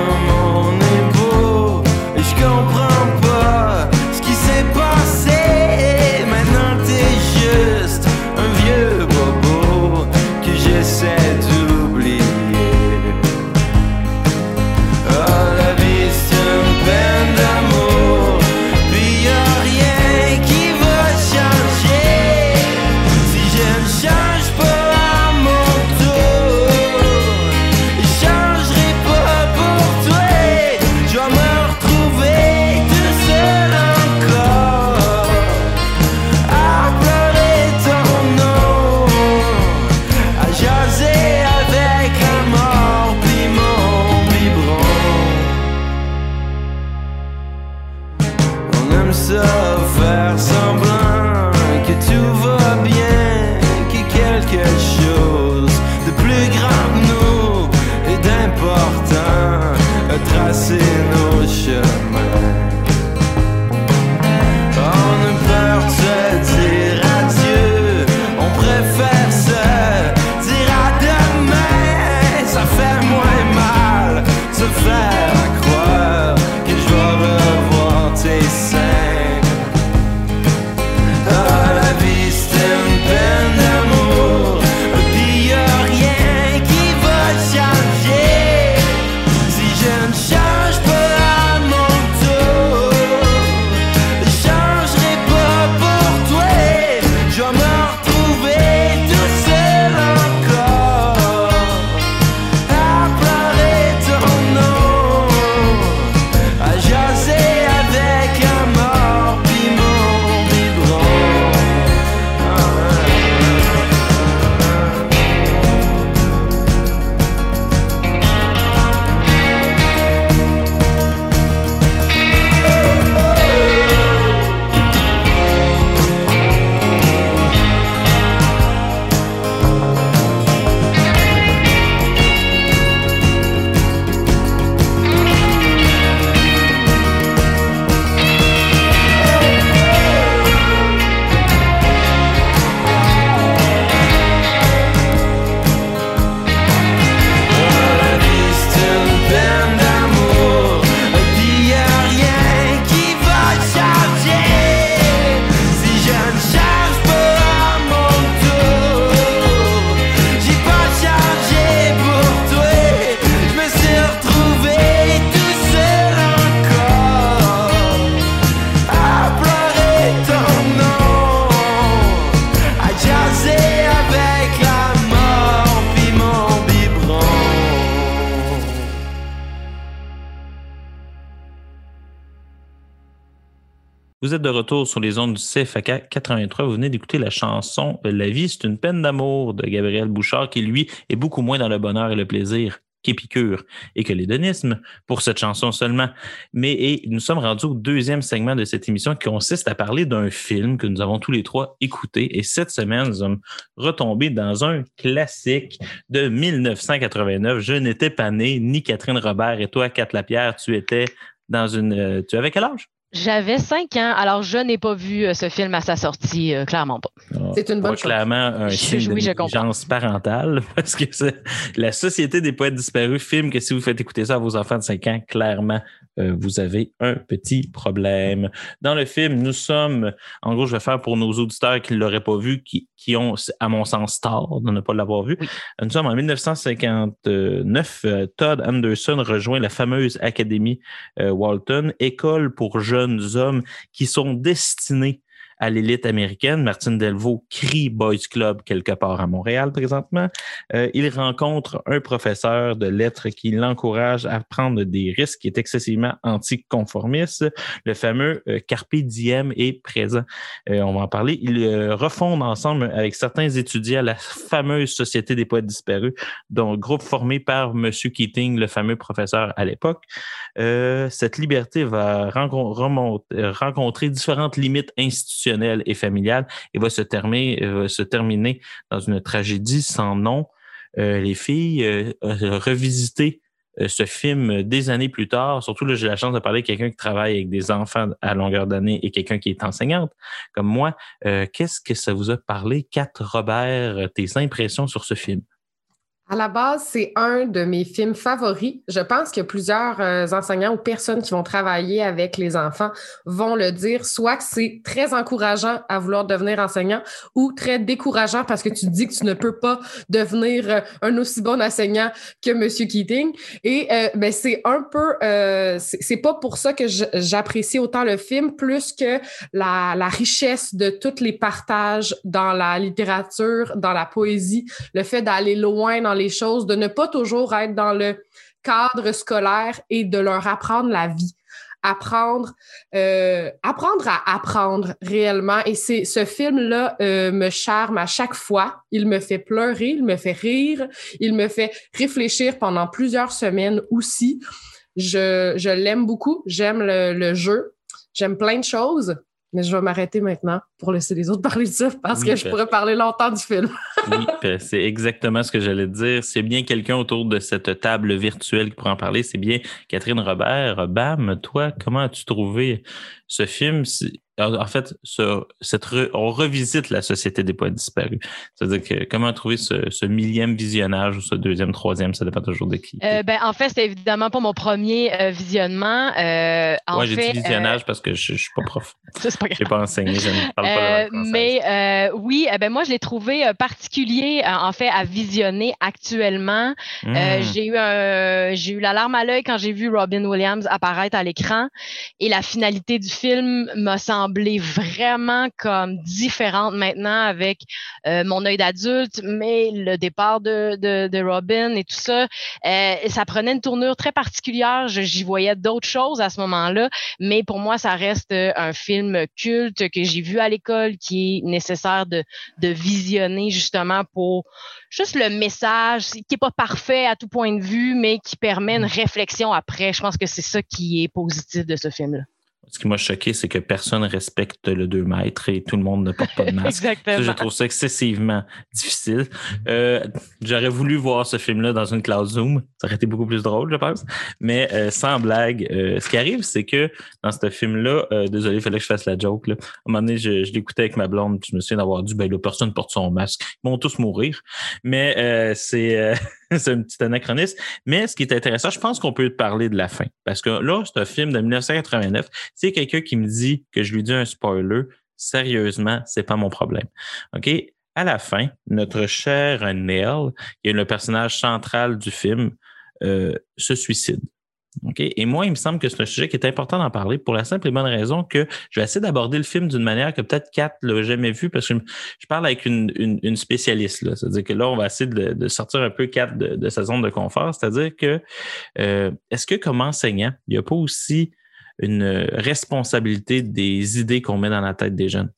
Vous êtes de retour sur les ondes du CFAK 83. Vous venez d'écouter la chanson La vie, c'est une peine d'amour de Gabriel Bouchard, qui lui est beaucoup moins dans le bonheur et le plaisir qu'Épicure et que l'hédonisme pour cette chanson seulement. Mais nous sommes rendus au deuxième segment de cette émission qui consiste à parler d'un film que nous avons tous les trois écouté. Et cette semaine, nous sommes retombés dans un classique de 1989. Je n'étais pas né, ni Catherine Robert. Et toi, Kat Lapierre, tu étais dans une... euh, Tu avais quel âge? J'avais cinq ans, alors je n'ai pas vu euh, ce film à sa sortie, euh, clairement pas. C'est une bonne Pas chose. clairement un Je- signe oui, de parentale, (laughs) parce que c'est la Société des poètes disparus film que si vous faites écouter ça à vos enfants de 5 ans, clairement, euh, vous avez un petit problème. Dans le film, nous sommes, en gros, je vais faire pour nos auditeurs qui ne l'auraient pas vu, qui, qui ont, à mon sens, tort de ne pas l'avoir vu. Oui. Nous sommes en 1959. euh, Todd Anderson rejoint la fameuse Académie euh, Walton, école pour jeunes hommes qui sont destinés à l'élite américaine. Martine Delvaux crie Boys Club quelque part à Montréal présentement. Euh, il rencontre un professeur de lettres qui l'encourage à prendre des risques, qui est excessivement anticonformiste. Le fameux euh, Carpe Diem est présent. Euh, on va en parler. Ils refondent ensemble avec certains étudiants la fameuse Société des poètes disparus, dont groupe formé par M. Keating, le fameux professeur à l'époque. Cette liberté va rencontrer différentes limites institutionnelles et familiales et va se terminer, euh, va se terminer dans une tragédie sans nom. Euh, les filles euh, revisiter ce film des années plus tard. Surtout, là, j'ai la chance de parler avec quelqu'un qui travaille avec des enfants à longueur d'année et quelqu'un qui est enseignante comme moi. Qu'est-ce que ça vous a parlé, Kat Robert, tes impressions sur ce film? À la base, c'est un de mes films favoris. Je pense que plusieurs euh, enseignants ou personnes qui vont travailler avec les enfants vont le dire, soit que c'est très encourageant à vouloir devenir enseignant ou très décourageant parce que tu dis que tu ne peux pas devenir euh, un aussi bon enseignant que M. Keating. Et euh, ben, c'est un peu, c'est pas pour ça que j'apprécie autant le film, plus que la, la richesse de tous les partages dans la littérature, dans la poésie, le fait d'aller loin dans les choses, de ne pas toujours être dans le cadre scolaire et de leur apprendre la vie. Apprendre, euh, apprendre à apprendre réellement. Et c'est ce film-là euh, me charme à chaque fois. Il me fait pleurer, il me fait rire, il me fait réfléchir pendant plusieurs semaines aussi. Je, je l'aime beaucoup, j'aime le, le jeu, j'aime plein de choses, mais je vais m'arrêter maintenant pour laisser les autres (laughs) parler de ça parce Oui, que je ben- pourrais parler longtemps du film. (laughs) Oui, ben, c'est exactement ce que j'allais te dire. C'est bien quelqu'un autour de cette table virtuelle qui pourrait en parler. C'est bien Catherine Robert. Bam, toi, comment as-tu trouvé ce film? C'est- En fait, ce- cette re- on revisite la Société des poètes disparus. C'est-à-dire que comment trouver ce, ce millième visionnage ou ce deuxième, troisième, ça dépend toujours de qui. Euh, ben, en fait, c'était évidemment pas mon premier euh, visionnement. Euh, ouais, j'ai dit visionnage parce que je, je suis pas prof. euh, (laughs) ça, c'est pas grave. J'ai pas enseigné, je ne parle pas Euh, française. mais euh, oui, eh ben moi, je l'ai trouvé euh, particulier, euh, en fait, à visionner actuellement. Euh, Hmm. j'ai eu un, j'ai eu la larme à l'œil quand j'ai vu Robin Williams apparaître à l'écran et la finalité du film m'a semblé vraiment comme différente maintenant avec euh, mon œil d'adulte, mais le départ de, de, de Robin et tout ça, euh, ça prenait une tournure très particulière. J'y voyais d'autres choses à ce moment-là, mais pour moi, ça reste euh, un film culte que j'ai vu à l'école qui est nécessaire de, de visionner justement pour juste le message qui n'est pas parfait à tout point de vue, mais qui permet une réflexion après. Je pense que c'est ça qui est positif de ce film-là. Ce qui m'a choqué, c'est que personne respecte le 2 mètres et tout le monde ne porte pas de (laughs) masque. Ça, Exactement. je trouve ça excessivement difficile. Euh, J'aurais voulu voir ce film-là dans une classe Zoom. Ça aurait été beaucoup plus drôle, je pense. Mais euh, sans blague, euh, ce qui arrive, c'est que dans ce film-là, euh, désolé, il fallait que je fasse la joke. Là. À un moment donné, je, je l'écoutais avec ma blonde, puis je me souviens d'avoir dit, ben là, personne porte son masque. Ils vont tous mourir. Mais euh, c'est euh, (laughs) c'est un petit anachronisme. Mais ce qui est intéressant, je pense qu'on peut parler de la fin. Parce que là, c'est un film de 1989. C'est quelqu'un qui me dit que je lui dis un spoiler. Sérieusement, c'est pas mon problème. OK? À la fin, notre cher Neil, qui est le personnage central du film, euh, se suicide. Et moi, il me semble que c'est un sujet qui est important d'en parler pour la simple et bonne raison que je vais essayer d'aborder le film d'une manière que peut-être Kat l'a jamais vu parce que je, parle avec une, spécialiste. C'est-à-dire que là, on va essayer de, sortir un peu Kat de, de sa zone de confort. C'est-à-dire que euh, est-ce que comme enseignant, il n'y a pas aussi une responsabilité des idées qu'on met dans la tête des jeunes?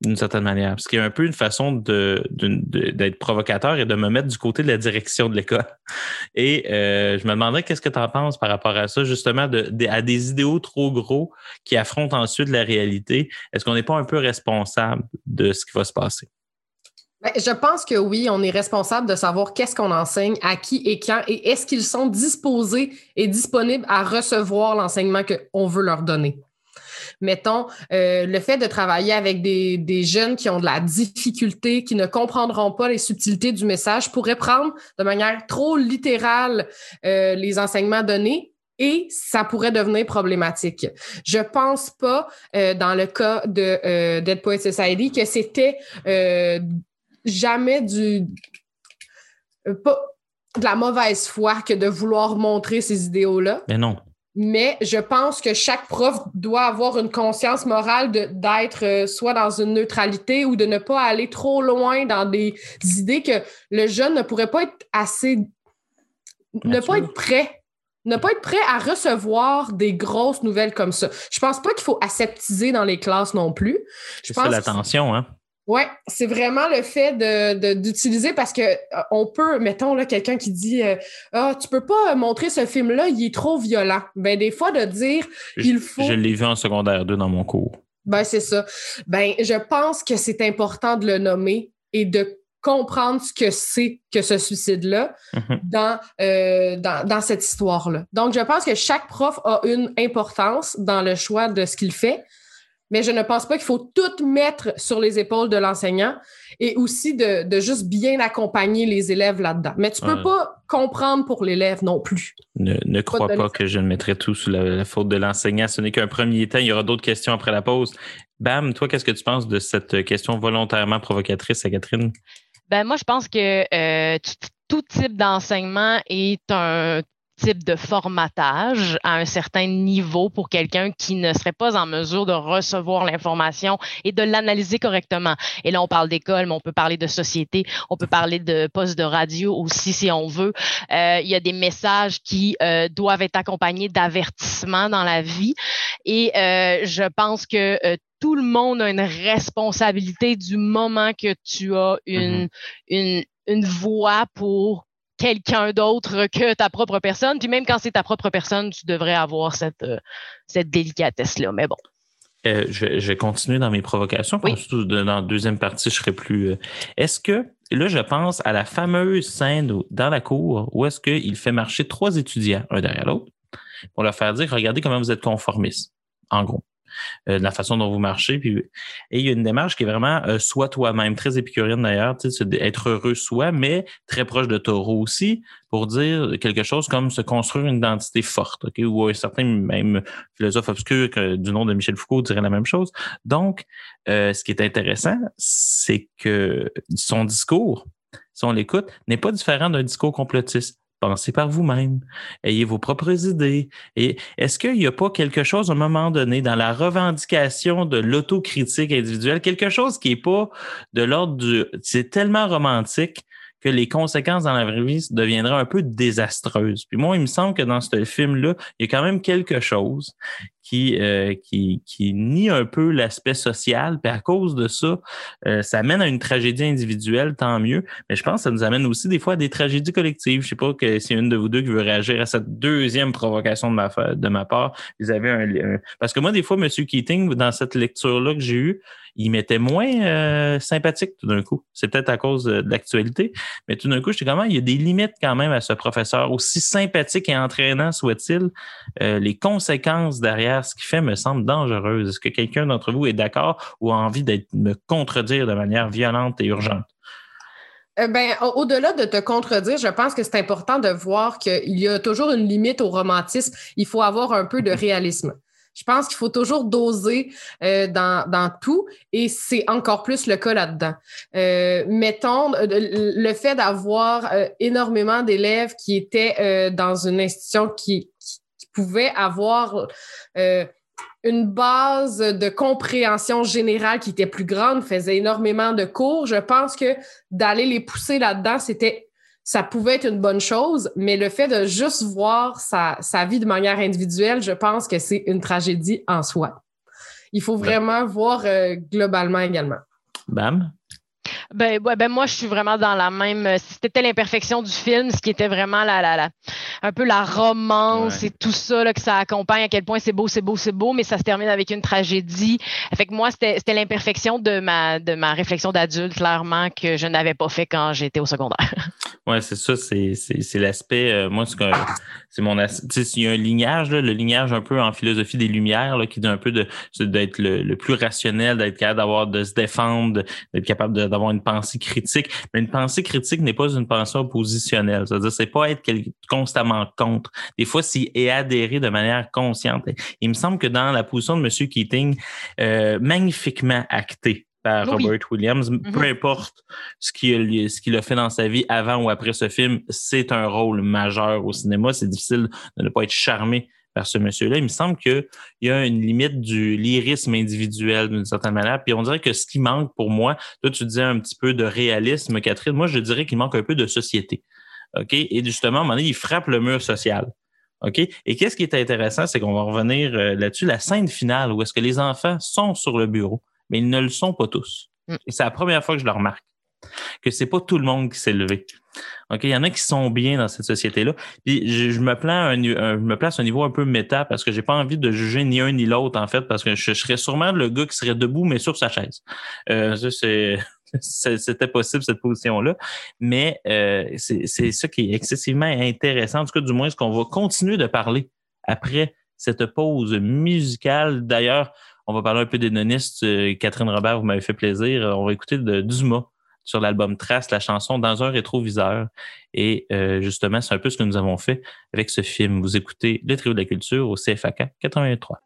D'une certaine manière. Parce qu'il y un peu une façon d'être provocateur et de me mettre du côté de la direction de l'école. (laughs) Et euh, je me demandais qu'est-ce que tu en penses par rapport à ça, justement, à des idéaux trop gros qui affrontent ensuite la réalité? Est-ce qu'on n'est pas un peu responsable de ce qui va se passer? Ben, je pense que oui, on est responsable de savoir qu'est-ce qu'on enseigne, à qui et quand, et est-ce qu'ils sont disposés et disponibles à recevoir l'enseignement qu'on veut leur donner. Mettons, euh, le fait de travailler avec des, des jeunes qui ont de la difficulté, qui ne comprendront pas les subtilités du message, pourrait prendre de manière trop littérale euh, les enseignements donnés et ça pourrait devenir problématique. Je pense pas, euh, dans le cas de euh, Dead Poets Society, que c'était jamais du pas de la mauvaise foi que de vouloir montrer ces idéaux-là. Mais non. Mais je pense que chaque prof doit avoir une conscience morale d'être euh, soit dans une neutralité ou de ne pas aller trop loin dans des idées que le jeune ne pourrait pas être assez. ne pas être prêt. Ne pas être prêt à recevoir des grosses nouvelles comme ça. Je pense pas qu'il faut aseptiser dans les classes non plus. Je C'est ça l'attention, hein? Oui, c'est vraiment le fait de- de- d'utiliser parce que euh, on peut, mettons là, quelqu'un qui dit euh, Ah, tu peux pas montrer ce film-là, il est trop violent. Ben, des fois, de dire il faut. Je l'ai vu en secondaire 2 dans mon cours. Ben, c'est ça. Ben, je pense que c'est important de le nommer et de comprendre ce que c'est que ce suicide-là Mhm. dans, euh, dans, dans cette histoire-là. Donc, je pense que chaque prof a une importance dans le choix de ce qu'il fait, mais je ne pense pas qu'il faut tout mettre sur les épaules de l'enseignant et aussi de, de juste bien accompagner les élèves là-dedans. Mais tu peux Ouais. pas comprendre pour l'élève non plus. Ne, ne crois pas que je ne mettrai tout sous la, la faute de l'enseignant. Ce n'est qu'un premier temps. Il y aura d'autres questions après la pause. Bam, toi, qu'est-ce que tu penses de cette question volontairement provocatrice à Catherine? Ben, moi, je pense que euh, tout type d'enseignement est un type de formatage à un certain niveau pour quelqu'un qui ne serait pas en mesure de recevoir l'information et de l'analyser correctement. Et là, on parle d'école, mais on peut parler de société, on peut parler de poste de radio aussi si on veut. Euh, il y a des messages qui euh, doivent être accompagnés d'avertissements dans la vie. Et euh, je pense que euh, tout le monde a une responsabilité du moment que tu as une, une, une voix pour quelqu'un d'autre que ta propre personne. Puis même quand c'est ta propre personne, tu devrais avoir cette, euh, cette délicatesse-là. Mais bon. Euh, je, vais- je vais continuer dans mes provocations. Oui. De- dans la deuxième partie, je serai plus. euh, Est-ce que, là, je pense à la fameuse scène dans la cour où est-ce qu'il fait marcher trois étudiants, un derrière l'autre, pour leur faire dire regardez comment vous êtes conformistes, en gros. Euh, de la façon dont vous marchez. Puis, et il y a une démarche qui est vraiment euh, sois toi-même, très épicurienne d'ailleurs, être heureux soi, mais très proche de Taureau aussi, pour dire quelque chose comme se construire une identité forte, ou un certain même philosophe obscur du nom de Michel Foucault dirait la même chose. Donc, euh, ce qui est intéressant, c'est que son discours, si on l'écoute, n'est pas différent d'un discours complotiste. Pensez par vous-même, ayez vos propres idées. Et est-ce qu'il n'y a pas quelque chose à un moment donné dans la revendication de l'autocritique individuelle, quelque chose qui n'est pas de l'ordre du. C'est tellement romantique que les conséquences dans la vraie vie deviendraient un peu désastreuses. Puis moi, il me semble que dans ce film-là, il y a quand même quelque chose qui, euh, qui, qui nie un peu l'aspect social. Puis à cause de ça, euh, ça mène à une tragédie individuelle, tant mieux. Mais je pense que ça nous amène aussi des fois à des tragédies collectives. Je sais pas que a une de vous deux qui veut réagir à cette deuxième provocation de ma, part. Vous avez un, Parce que moi, des fois, M. Keating, dans cette lecture-là que j'ai eue, il m'était moins euh, sympathique tout d'un coup. C'est peut-être à cause de, l'actualité, mais tout d'un coup, je comment il y a des limites quand même à ce professeur, aussi sympathique et entraînant soit-il. euh, les conséquences derrière ce qu'il fait me semblent dangereuses. Est-ce que quelqu'un d'entre vous est d'accord ou a envie de me contredire de manière violente et urgente? Euh, ben, au- au-delà de te contredire, je pense que c'est important de voir qu'il y a toujours une limite au romantisme. Il faut avoir un peu de réalisme. Je pense qu'il faut toujours doser euh, dans, dans tout et c'est encore plus le cas là-dedans. Euh, mettons, le fait d'avoir euh, énormément d'élèves qui étaient dans une institution qui, pouvait avoir euh, une base de compréhension générale qui était plus grande, faisait énormément de cours. Je pense que d'aller les pousser là-dedans, c'était ça pouvait être une bonne chose, mais le fait de juste voir sa, sa vie de manière individuelle, je pense que c'est une tragédie en soi. Il faut vraiment voir euh, globalement également. Bam. Ben, ouais, ben moi, je suis vraiment dans la même. euh, C'était l'imperfection du film, ce qui était vraiment la, la, la- un peu la romance Ouais. et tout ça là, que ça accompagne, à quel point c'est beau, c'est beau, c'est beau, mais ça se termine avec une tragédie. Fait que moi, c'était l'imperfection de ma, de ma réflexion d'adulte, clairement, que je n'avais pas fait quand j'étais au secondaire. Ouais, c'est ça, c'est, l'aspect. euh, moi, c'est, que- c'est mon. s'il y a un lignage, le lignage un peu en philosophie des Lumières, là, qui dit un peu de, d'être le, le plus rationnel, d'être capable d'avoir, de se défendre, d'être capable d'avoir une pensée critique. Mais une pensée critique n'est pas une pensée oppositionnelle. C'est-à-dire, c'est pas être constamment contre. Des fois, c'est adhérer de manière consciente. Il me semble que dans la position de M. Keating, euh, magnifiquement acté par Oui. Robert Williams, peu importe ce qu'il a, ce qu'il a fait dans sa vie avant ou après ce film, c'est un rôle majeur au cinéma. C'est difficile de ne pas être charmé par ce monsieur-là. Il me semble qu'il y a une limite du lyrisme individuel d'une certaine manière. Puis on dirait que ce qui manque pour moi, toi, tu disais un petit peu de réalisme, Catherine. Moi, je dirais qu'il manque un peu de société. OK? Et justement, à un moment donné, il frappe le mur social. OK? Et qu'est-ce qui est intéressant, c'est qu'on va revenir euh, là-dessus, la scène finale où est-ce que les enfants sont sur le bureau, mais ils ne le sont pas tous. Mm. Et c'est la première fois que je le remarque, que c'est pas tout le monde qui s'est levé. OK? Il y en a qui sont bien dans cette société-là. Puis je, je me, plan un, un- je me place à un niveau un peu méta parce que j'ai pas envie de juger ni un ni l'autre, en fait, parce que je, serais sûrement le gars qui serait debout, mais sur sa chaise. Euh, ça, (laughs) c'est. C'était possible, cette position-là. Mais euh, c'est c'est ça qui est excessivement intéressant. En tout cas, du moins, ce qu'on va continuer de parler après cette pause musicale. D'ailleurs, on va parler un peu des. Euh, Catherine Robert, vous m'avez fait plaisir. On va écouter de Dumas sur l'album Trace, la chanson Dans un rétroviseur. Et euh, justement, c'est un peu ce que nous avons fait avec ce film. Vous écoutez Le Trio de la Culture au CFAK 83.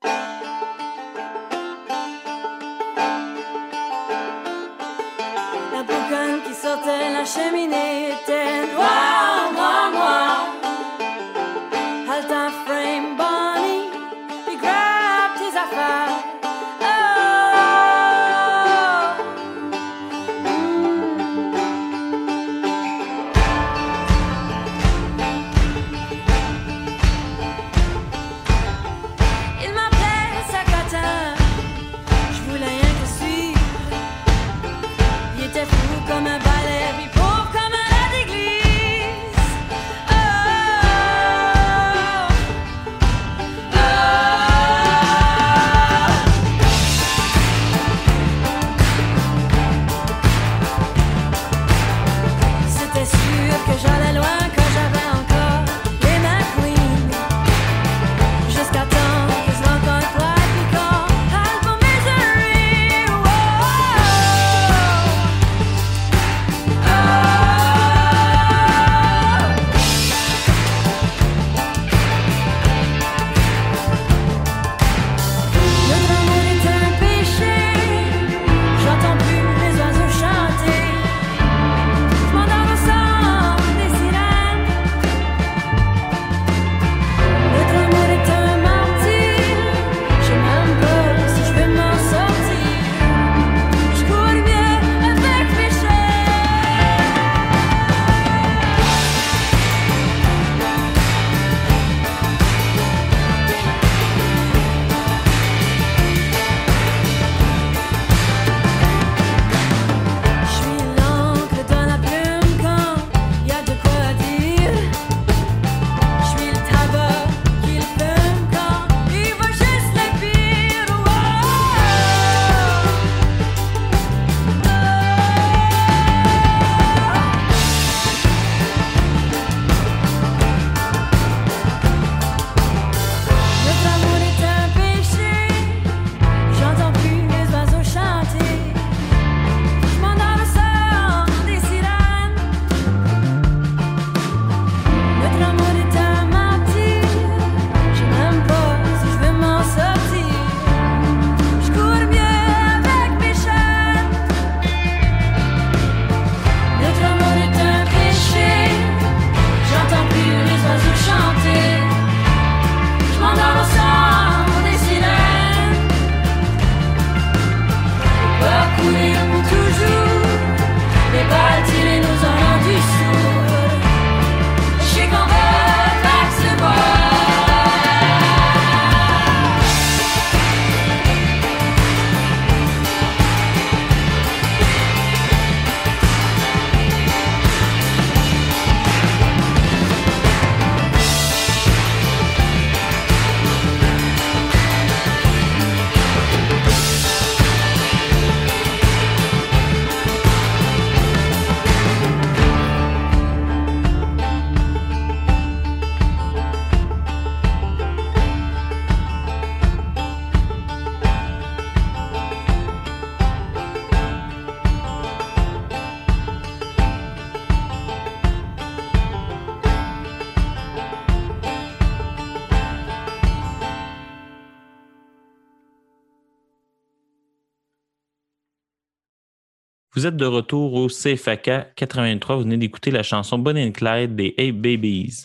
Vous êtes de retour au CFAK 83. Vous venez d'écouter la chanson Bonnie and Clyde des Hey Babies.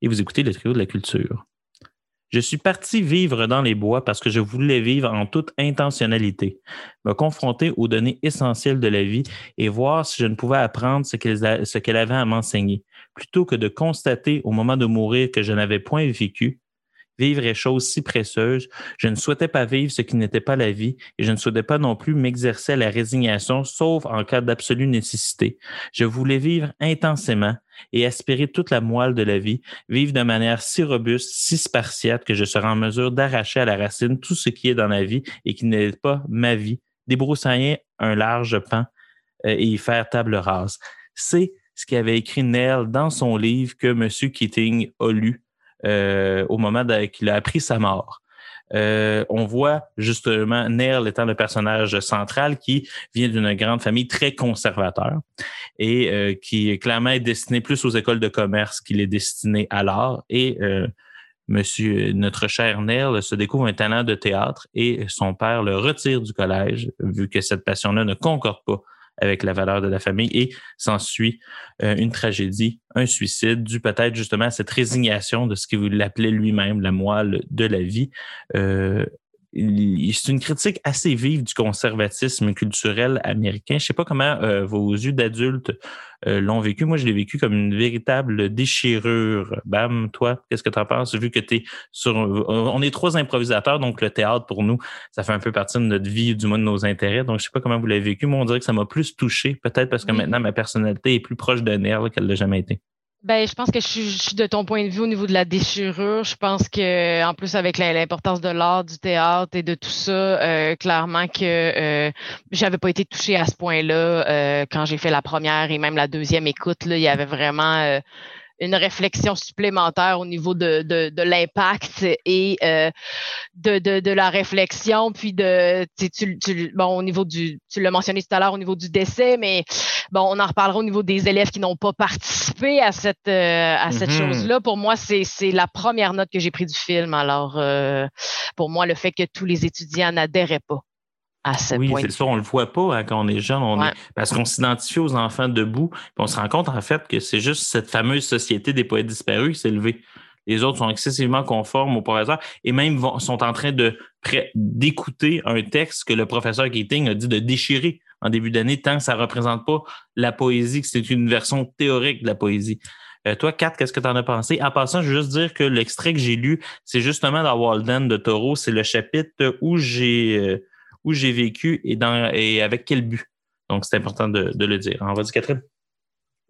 Et vous écoutez le trio de la culture. Je suis parti vivre dans les bois parce que je voulais vivre en toute intentionnalité, me confronter aux données essentielles de la vie et voir si je ne pouvais apprendre ce qu'elle avait à m'enseigner, plutôt que de constater au moment de mourir que je n'avais point vécu. Vivre est chose si précieuse. Je ne souhaitais pas vivre ce qui n'était pas la vie et je ne souhaitais pas non plus m'exercer à la résignation, sauf en cas d'absolue nécessité. Je voulais vivre intensément et aspirer toute la moelle de la vie, vivre de manière si robuste, si spartiate que je serai en mesure d'arracher à la racine tout ce qui est dans la vie et qui n'est pas ma vie, débroussailler un large pan euh, et y faire table rase. C'est ce qu'avait écrit Neil dans son livre que M. Keating a lu euh, au moment qu'il a appris sa mort. Euh, on voit justement Neil étant le personnage central qui vient d'une grande famille très conservateur et euh, qui clairement est destiné plus aux écoles de commerce qu'il est destiné à l'art. Et euh, monsieur, notre cher Neil se découvre un talent de théâtre et son père le retire du collège vu que cette passion-là ne concorde pas avec la valeur de la famille et s'ensuit euh, une tragédie, un suicide, dû peut-être justement à cette résignation de ce qu'il appelait lui-même la moelle de la vie. Euh, c'est une critique assez vive du conservatisme culturel américain. Je ne sais pas comment euh, vos yeux d'adultes euh, l'ont vécu. Moi, je l'ai vécu comme une véritable déchirure. Bam, toi, qu'est-ce que tu en penses? Vu que tu es sur. On est trois improvisateurs, donc le théâtre, pour nous, ça fait un peu partie de notre vie, du moins de nos intérêts. Donc, je ne sais pas comment vous l'avez vécu. Moi, on dirait que ça m'a plus touché, peut-être parce que Oui. maintenant, ma personnalité est plus proche de Nerve qu'elle l'a jamais été. Ben, je pense que je suis, je suis de ton point de vue au niveau de la déchirure. Je pense que, en plus, avec l'importance de l'art, du théâtre et de tout ça, euh, clairement que euh, j'avais pas été touchée à ce point-là euh, quand j'ai fait la première et même la deuxième écoute. Là, il y avait vraiment euh, une réflexion supplémentaire au niveau de, de, de l'impact et euh, de, de, la réflexion, puis de tu, tu, bon au niveau du tu l'as mentionné tout à l'heure au niveau du décès, mais bon, on en reparlera au niveau des élèves qui n'ont pas participé à cette euh, à cette Mhm. chose-là. Pour moi, c'est c'est la première note que j'ai prise du film. Alors euh, pour moi, le fait que tous les étudiants n'adhéraient pas à ce Oui, point. c'est ça, on le voit pas hein, quand on est jeune, on Ouais. est- parce qu'on s'identifie aux enfants debout, puis on se rend compte en fait que c'est juste cette fameuse société des poètes disparus qui s'est levée. Les autres sont excessivement conformes au professeur et même vont- sont en train de d'écouter un texte que le professeur Keating a dit de déchirer en début d'année, tant que ça ne représente pas la poésie, que c'est une version théorique de la poésie. Euh, toi, Kat, qu'est-ce que tu en as pensé? En passant, je veux juste dire que l'extrait que j'ai lu, c'est justement dans Walden de Taureau. C'est le chapitre où j'ai euh, où j'ai vécu et, avec quel but. Donc, c'est important de, le dire. On va dire, Catherine.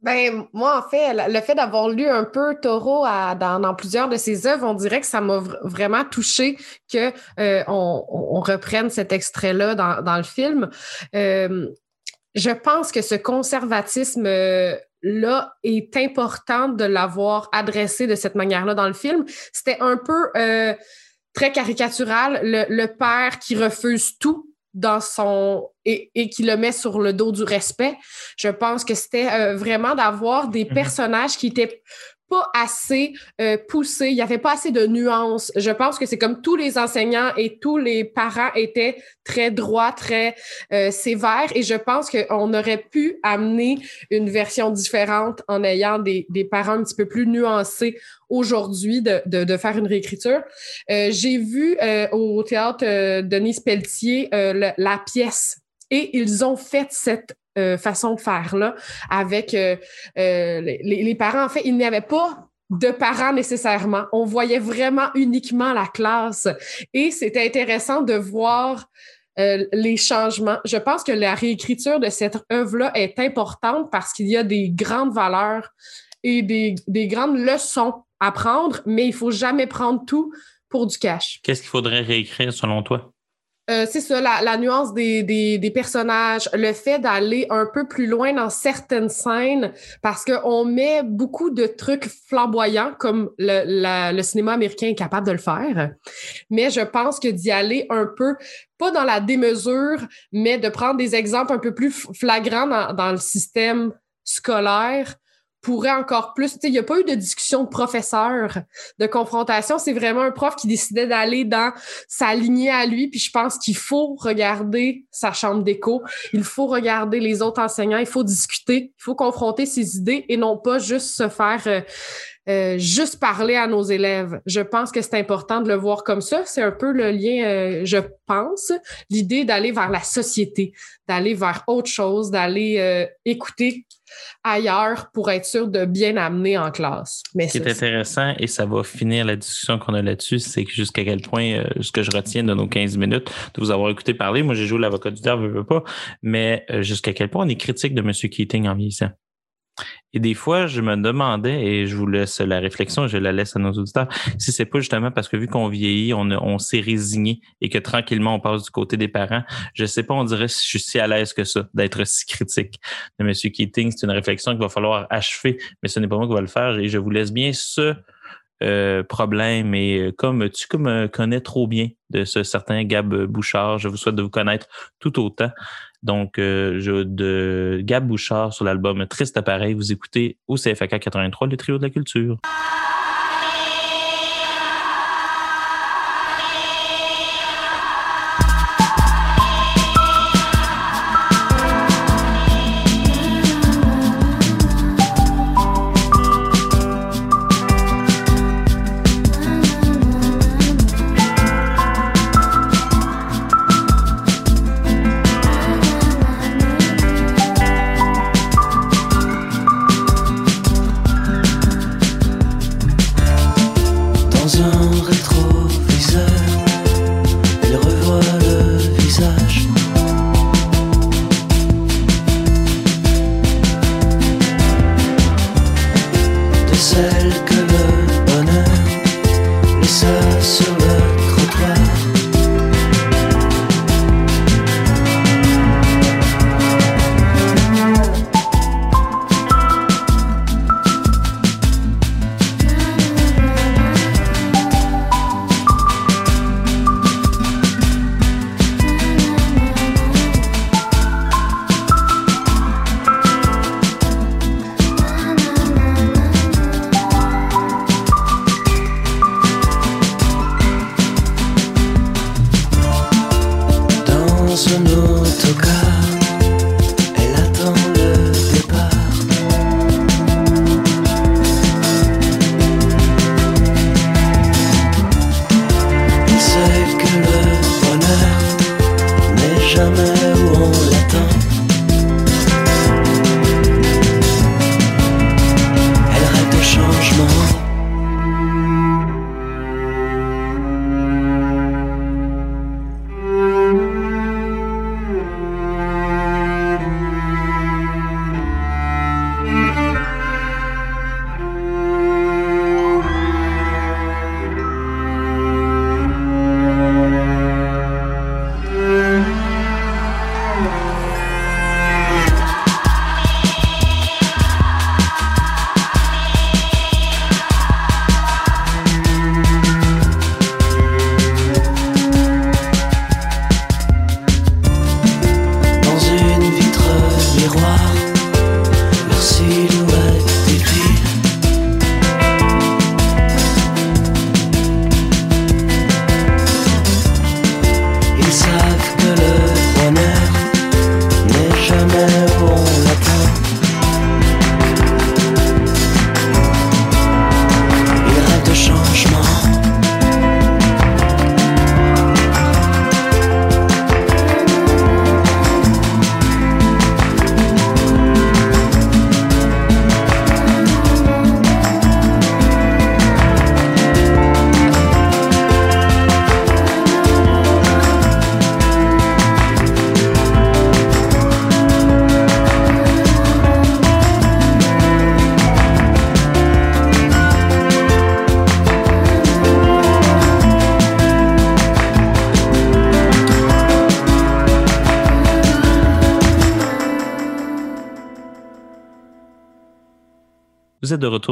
Ben, moi, en fait, le- fait d'avoir lu un peu Taureau dans, plusieurs de ses œuvres, on dirait que ça m'a vr- vraiment touché que euh, on, reprenne cet extrait-là dans, le film. Euh, je pense que ce conservatisme là est important de l'avoir adressé de cette manière-là dans le film. C'était un peu euh, très caricatural, le, le père qui refuse tout dans son et, et qui le met sur le dos du respect. Je pense que c'était euh, vraiment d'avoir des Mhm. personnages qui étaient pas assez euh, poussés, il n'y avait pas assez de nuances. Je pense que c'est comme tous les enseignants et tous les parents étaient très droits, très euh, sévères, et je pense qu'on aurait pu amener une version différente en ayant des, des parents un petit peu plus nuancés aujourd'hui de, de, de faire une réécriture. Euh, J'ai vu euh, au théâtre euh, Denise Pelletier euh, le- la pièce et ils ont fait cette euh, façon de faire-là avec euh, euh, les, les parents. En fait, il n'y avait pas de parents nécessairement. On voyait vraiment uniquement la classe. Et c'était intéressant de voir les changements. Je pense que la réécriture de cette œuvre-là est importante parce qu'il y a des grandes valeurs et des, des grandes leçons à prendre, mais il faut jamais prendre tout pour du cash. Qu'est-ce qu'il faudrait réécrire selon toi? Euh, c'est ça, la, la nuance des, des, des personnages, le fait d'aller un peu plus loin dans certaines scènes, parce qu'on met beaucoup de trucs flamboyants, comme le, le cinéma américain est capable de le faire. Mais je pense que d'y aller un peu, pas dans la démesure, mais de prendre des exemples un peu plus flagrants dans, dans le système scolaire pourrait encore plus. Il n'y a pas eu de discussion de professeur, de confrontation. C'est vraiment un prof qui décidait d'aller dans sa lignée à lui. Puis je pense qu'il faut regarder sa chambre d'écho. Il faut regarder les autres enseignants. Il faut discuter. Il faut confronter ses idées et non pas juste se faire euh, juste parler à nos élèves. Je pense que c'est important de le voir comme ça. C'est un peu le lien, euh, je pense, l'idée d'aller vers la société, d'aller vers autre chose, d'aller euh, écouter ailleurs pour être sûr de bien amener en classe. Mais Ce qui est intéressant, et ça va finir la discussion qu'on a là-dessus, c'est que jusqu'à quel point, euh, ce que je retiens de nos 15 minutes, de vous avoir écouté parler, moi j'ai joué l'avocat du diable, je veux pas, mais euh, jusqu'à quel point on est critique de M. Keating en vieillissant. Et des fois, je me demandais, et je vous laisse la réflexion, je la laisse à nos auditeurs, si c'est pas justement parce que vu qu'on vieillit, on, s'est résigné et que tranquillement on passe du côté des parents, je sais pas, on dirait si je suis si à l'aise que ça d'être si critique de M. Keating. C'est une réflexion qu'il va falloir achever, mais ce n'est pas moi qui va le faire et je vous laisse bien ce euh, problème. Et euh, comme tu me connais trop bien de ce certain Gab Bouchard, je vous souhaite de vous connaître tout autant. Donc, euh, de Gab Bouchard sur l'album Triste Appareil, vous écoutez au CFAK 83, le trio de la culture.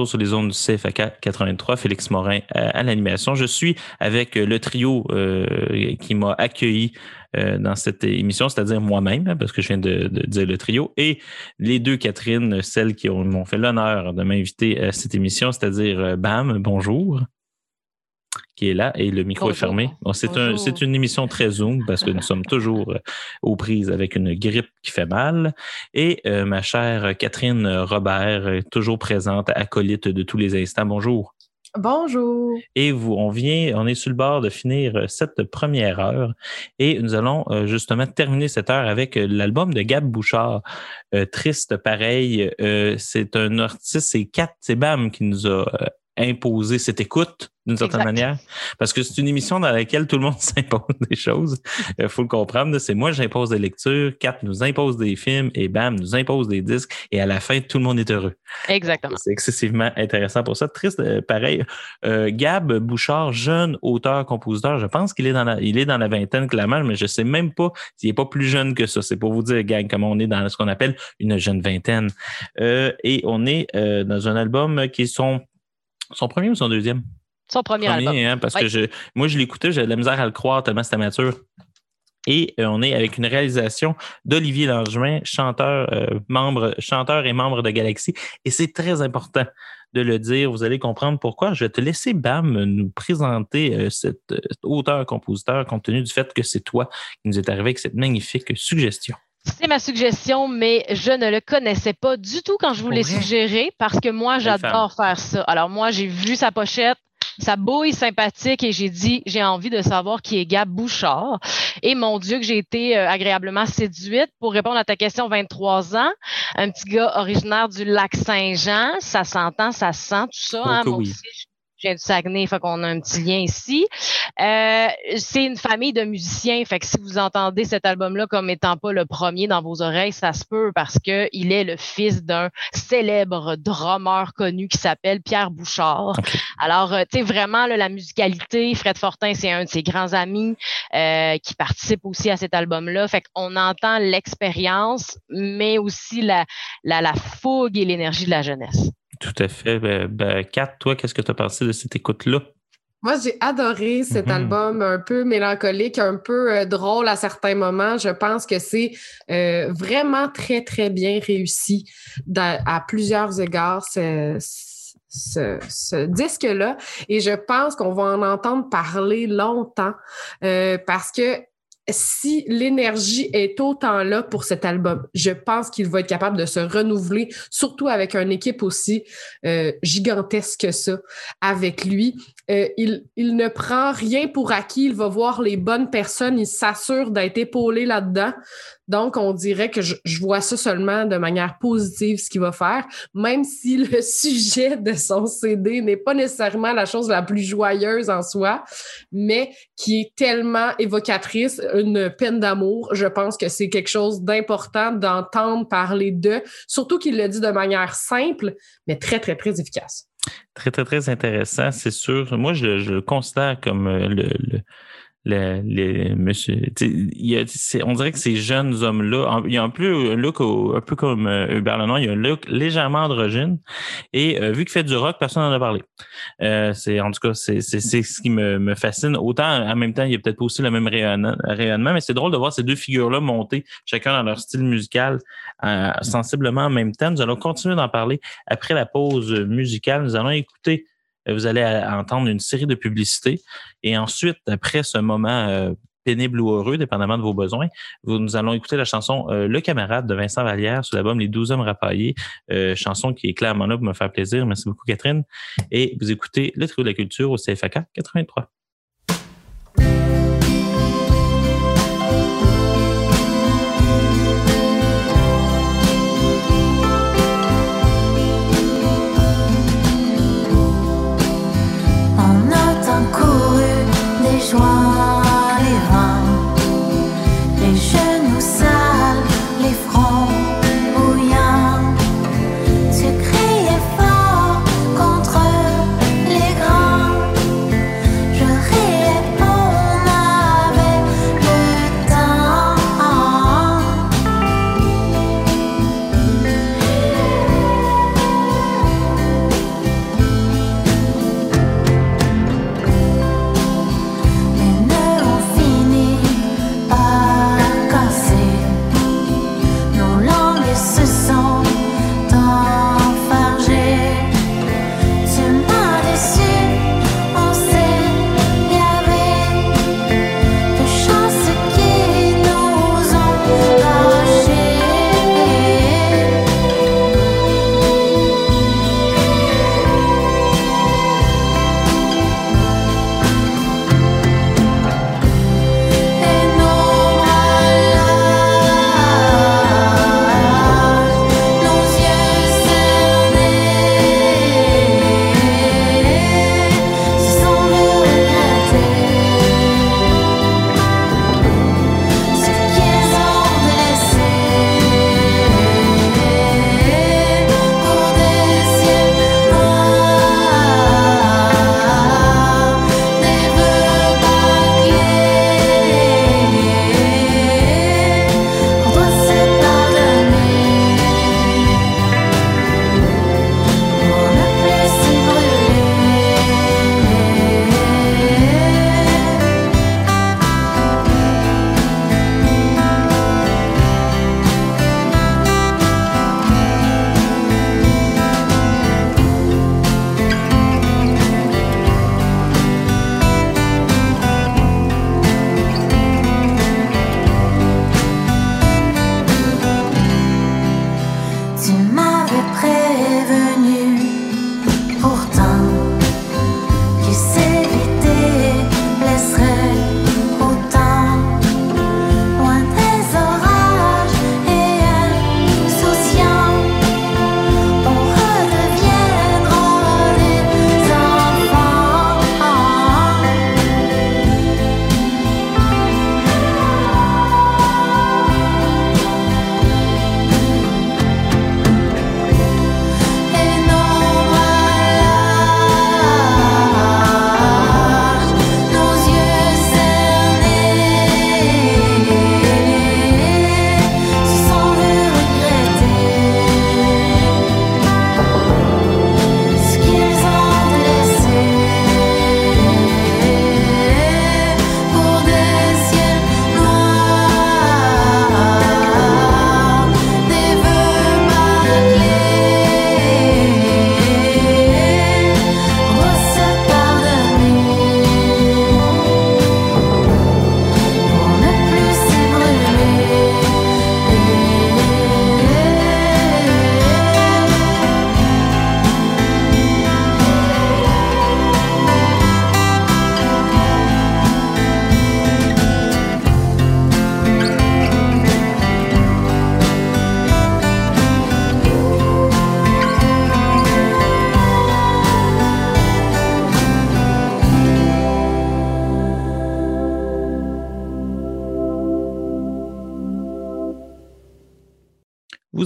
Sur les zones du CFAK 83, Félix Morin à, à l'animation. Je suis avec euh, le trio euh, qui m'a accueilli euh, dans cette émission, c'est-à-dire moi-même, hein, parce que je viens de, de dire le trio, et les deux Catherine, celles qui ont- m'ont fait l'honneur de m'inviter à cette émission, c'est-à-dire euh, Bam, bonjour. Qui est là et le micro est fermé. Bon, c'est un, c'est une émission très Zoom parce que nous sommes toujours euh, aux prises avec une grippe qui fait mal. Et euh, ma chère Catherine Robert, toujours présente, acolyte de tous les instants. Bonjour. Bonjour. Et vous, on vient, on est sur le bord de finir euh, cette première heure et nous allons justement terminer cette heure avec l'album de Gab Bouchard. Euh, triste pareil, euh, c'est un artiste, c'est Kat, c'est Bam qui nous a euh, imposé cette écoute d'une certaine Exact. manière parce que c'est une émission dans laquelle tout le monde (laughs) s'impose des choses. Il faut le comprendre. C'est moi, j'impose des lectures, Kat nous impose des films et Bam nous impose des disques et à la fin, tout le monde est heureux. Exactement. C'est excessivement intéressant pour ça. Triste, euh, pareil. Euh, Gab Bouchard, jeune auteur, compositeur, je pense qu'il est dans la, il est dans la vingtaine clairement, mais je sais même pas s'il est pas plus jeune que ça. C'est pour vous dire, gang, comment on est dans ce qu'on appelle une jeune vingtaine. Euh, et on est euh, dans un album qui est son, premier ou son deuxième? Son premier, album. hein, parce que je, moi, je l'écoutais, j'avais de la misère à le croire tellement c'était mature. Et euh, on est avec une réalisation d'Olivier Langevin, chanteur, euh, membre, chanteur et membre de Galaxy. Et c'est très important de le dire. Vous allez comprendre pourquoi. Je vais te laisser, Bam, nous présenter euh, cet auteur-compositeur, compte tenu du fait que c'est toi qui nous est arrivé avec cette magnifique suggestion. C'est ma suggestion, mais je ne le connaissais pas du tout quand je vous l'ai suggéré parce que moi, j'adore faire ça. Alors, moi, j'ai vu sa pochette. Sa bouille sympathique et j'ai dit, j'ai envie de savoir qui est Gab Bouchard. Et mon Dieu, que j'ai été euh, agréablement séduite pour répondre à ta question 23 ans. Un petit gars originaire du lac Saint-Jean. Ça s'entend, ça se sent, tout ça. Hein. que Moi oui. aussi, je viens du Saguenay, fait qu'on a un petit lien ici. Euh, c'est une famille de musiciens, fait que si vous entendez cet album-là comme étant pas le premier dans vos oreilles, ça se peut parce que il est le fils d'un célèbre drummer connu qui s'appelle Pierre Bouchard. Alors, euh, tu sais, vraiment, là, la musicalité, Fred Fortin, c'est un de ses grands amis euh, qui participe aussi à cet album-là. Fait qu'on entend l'expérience, mais aussi la, la, la fougue et l'énergie de la jeunesse. Tout à fait. Ben, ben, Kat, toi, qu'est-ce que tu as pensé de cette écoute-là? Moi, j'ai adoré cet Mhm. album un peu mélancolique, un peu euh, drôle à certains moments. Je pense que c'est euh, vraiment très, très bien réussi à plusieurs égards, ce disque-là. Et je pense qu'on va en entendre parler longtemps euh, parce que si l'énergie est autant là pour cet album, je pense qu'il va être capable de se renouveler, surtout avec une équipe aussi euh, gigantesque que ça avec lui. Euh, il, ne prend rien pour acquis, il va voir les bonnes personnes, il s'assure d'être épaulé là-dedans. Donc, on dirait que je, je vois ça seulement de manière positive, ce qu'il va faire, même si le (laughs) sujet de son CD n'est pas nécessairement la chose la plus joyeuse en soi, mais qui est tellement évocatrice, une peine d'amour. Je pense que c'est quelque chose d'important d'entendre parler d'eux, surtout qu'il le dit de manière simple, mais très, très, très efficace. Très, très, très intéressant, c'est sûr. Moi, je, le considère comme euh, le, le- le- monsieur. il y a- on dirait que ces jeunes hommes-là, il y a un peu un look au- un peu comme euh, Hubert Lenoir, il y a un look légèrement androgyne. Et euh, vu qu'il fait du rock, personne n'en a parlé. Euh, c'est, en tout cas, c'est, ce qui me, me fascine. Autant, en même temps, il n'y a peut-être pas aussi le même rayonnement, mais c'est drôle de voir ces deux figures-là monter, chacun dans leur style musical, euh, sensiblement en même temps. Nous allons continuer d'en parler après la pause musicale. Nous allons écouter, vous allez euh, entendre une série de publicités. Et ensuite, après ce moment euh, pénible ou heureux, dépendamment de vos besoins, vous- nous allons écouter la chanson euh, Le camarade de Vincent Vallière sur l'album Les 12 hommes rapaillés, euh, chanson qui est clairement là pour me faire plaisir. Merci beaucoup, Catherine. Et vous écoutez Le Trio de la Culture au CFAK 83.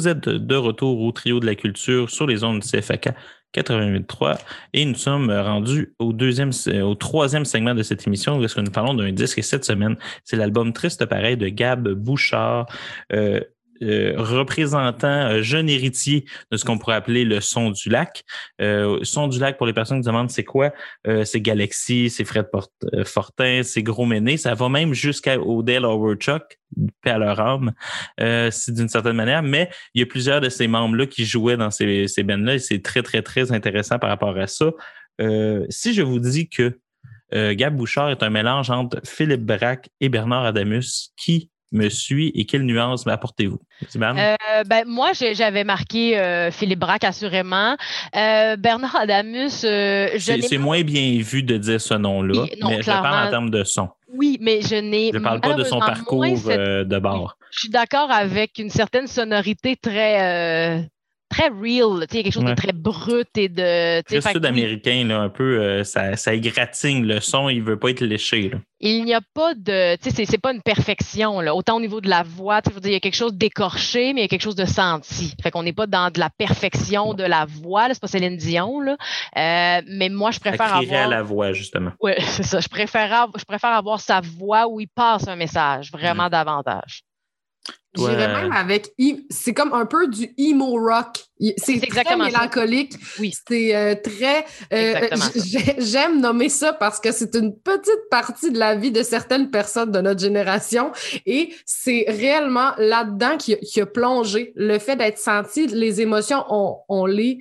Vous êtes de, retour au trio de la culture sur les ondes du CFAK 88.3 et nous sommes rendus au deuxième, au troisième segment de cette émission où est-ce que nous parlons d'un disque et cette semaine, c'est l'album Triste Pareil de Gab Bouchard. euh, euh, représentant euh, jeune héritier de ce qu'on pourrait appeler le son du lac. Euh, son du lac, pour les personnes qui demandent c'est quoi, euh, c'est Galaxy, c'est Fred Fortin, c'est Gros Méné, ça va même jusqu'à Odell Overchuck, paix à leur âme, c'est d'une certaine manière, mais il y a plusieurs de ces membres-là qui jouaient dans ces, ces bands-là et c'est très, très, très intéressant par rapport à ça. Si je vous dis que euh, Gab Bouchard est un mélange entre Philippe Braque et Bernard Adamus, qui me suit et quelle nuance m'apportez-vous? Euh, ben, moi, j'avais marqué euh, Philippe Braque, assurément. Euh, Bernard Adamus, euh, je C'est moins bien vu de dire ce nom-là, mais je parle en termes de son. Oui, mais je n'ai Je parle pas de son parcours cette- de bord. Je suis d'accord avec une certaine sonorité très, très real. Tu sais, Il y a quelque chose Ouais. de très brut et de. oui, sud-américain, là, un peu, euh, ça, ça égratigne le son, il veut pas être léché. là. il n'y a pas de. Tu sais, c'est- pas une perfection. Là. Autant au niveau de la voix, tu il y a quelque chose d'écorché, mais il y a quelque chose de senti. Fait qu'on n'est pas dans de la perfection de la voix. là. C'est pas Céline Dion. Là. Euh, mais moi, je préfère avoir. à la voix, justement. Ouais, (laughs) c'est ça. Je préfère, av- je préfère avoir sa voix où il passe un message, vraiment davantage. Toi, J'irais même avec. C'est comme un peu du emo rock. C'est très ça. mélancolique. Oui. C'est euh, très. euh, J'aime nommer ça parce que c'est une petite partie de la vie de certaines personnes de notre génération. Et c'est réellement là-dedans qui, a- a plongé. Le fait d'être senti, les émotions, on, on les.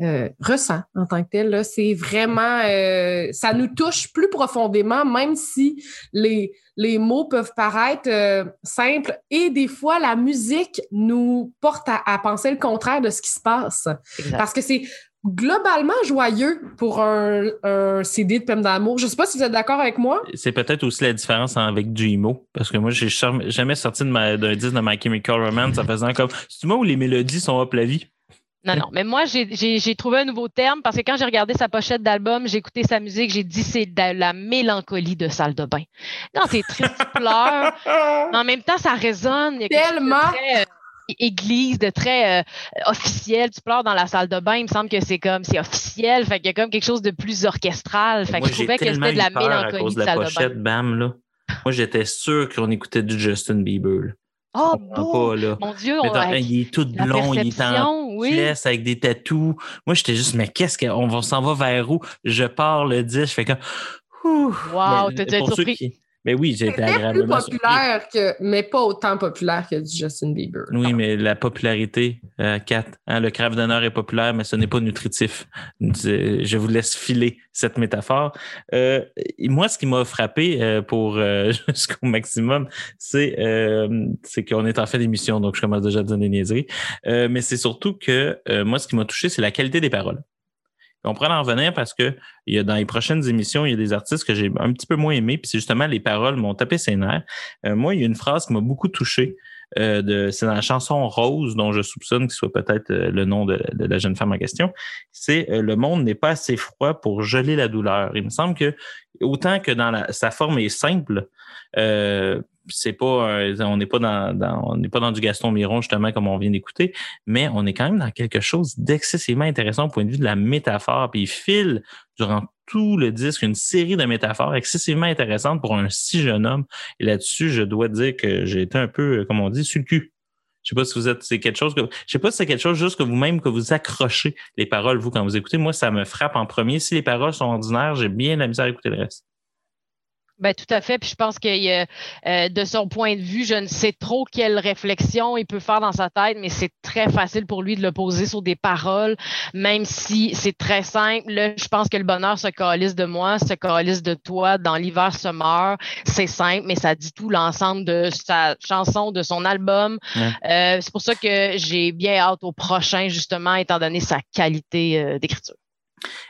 Euh, ressent en tant que tel. là. C'est vraiment, euh, ça nous touche plus profondément, même si les, les mots peuvent paraître euh, simples et des fois la musique nous porte à, à penser le contraire de ce qui se passe. Exact. Parce que c'est globalement joyeux pour un, un CD de peine d'amour. Je sais pas si vous êtes d'accord avec moi. C'est peut-être aussi la différence avec du emo, parce que moi, j'ai jamais sorti de ma- d'un disque de My Chemical Romance en faisant comme. C'est moi où les mélodies sont up la vie. Non, non, mais moi, j'ai- trouvé un nouveau terme parce que quand j'ai regardé sa pochette d'album, j'ai écouté sa musique, j'ai dit c'est de la mélancolie de salle de bain. Non, t'es triste, tu pleures, mais en même temps, ça résonne. Il y a quelque chose de Tellement. très, euh, église, de très euh, officiel. Tu pleures dans la salle de bain, il me semble que c'est comme, c'est officiel, fait qu'il y a comme quelque chose de plus orchestral. Fait que moi, je j'ai trouvais que tellement c'était de la à mélancolie cause de salle de bain. pochette, bam, là. Moi, j'étais sûr qu'on écoutait du Justin Bieber. là. Oh, pas, là. Mon Dieu, on, avec il est tout blond, il est en oui. pièce avec des tatous. Moi, j'étais juste, mais qu'est-ce qu'on s'en va vers où? Je pars le 10, je fais comme. Ouh. Wow, t'as dû être surpris. qui- Mais oui, j'ai été plus agréablement surpris. populaire que, mais pas autant populaire que du Justin Bieber. Oui, mais la popularité, euh, Kat, hein, le crave d'honneur est populaire, mais ce n'est pas nutritif. Je vous laisse filer cette métaphore. Euh, moi, ce qui m'a frappé euh, pour euh, (laughs) jusqu'au maximum, c'est euh, c'est qu'on est en fin d'émission, donc je commence déjà à dire des niaiseries. Euh, mais c'est surtout que euh, moi, ce qui m'a touché, c'est la qualité des paroles. On pourrait en revenir parce que dans les prochaines émissions, il y a des artistes que j'ai un petit peu moins aimés, puis c'est justement les paroles m'ont tapé ses nerfs. Euh, moi, il y a une phrase qui m'a beaucoup touché. Euh, de, c'est dans la chanson Rose, dont je soupçonne qu'il soit peut-être euh, le nom de, la jeune femme en question. C'est euh, Le monde n'est pas assez froid pour geler la douleur. Il me semble que autant que dans la, sa forme est simple, c'est pas on n'est pas dans, dans- on n'est pas dans du Gaston Miron justement comme on vient d'écouter, mais on est quand même dans quelque chose d'excessivement intéressant au point de vue de la métaphore. Puis il file durant tout le disque une série de métaphores excessivement intéressantes pour un si jeune homme. Et là-dessus, je dois dire que j'ai été un peu, euh, comme on dit, sur le cul. Je sais pas si vous êtes, c'est quelque chose que, je sais pas si c'est quelque chose juste que vous-même, que vous accrochez les paroles, vous, quand vous écoutez. Moi, ça me frappe en premier. Si les paroles sont ordinaires, j'ai bien la misère à écouter le reste. Ben, tout à fait. Puis je pense que euh, de son point de vue, je ne sais trop quelle réflexion il peut faire dans sa tête, mais c'est très facile pour lui de le poser sur des paroles, même si c'est très simple. Là, je pense que le bonheur se calisse de moi, se calisse de toi, dans l'hiver se meurt. C'est simple, mais ça dit tout l'ensemble de sa chanson, de son album. Ouais. Euh, c'est pour ça que j'ai bien hâte au prochain, justement, étant donné sa qualité euh, d'écriture.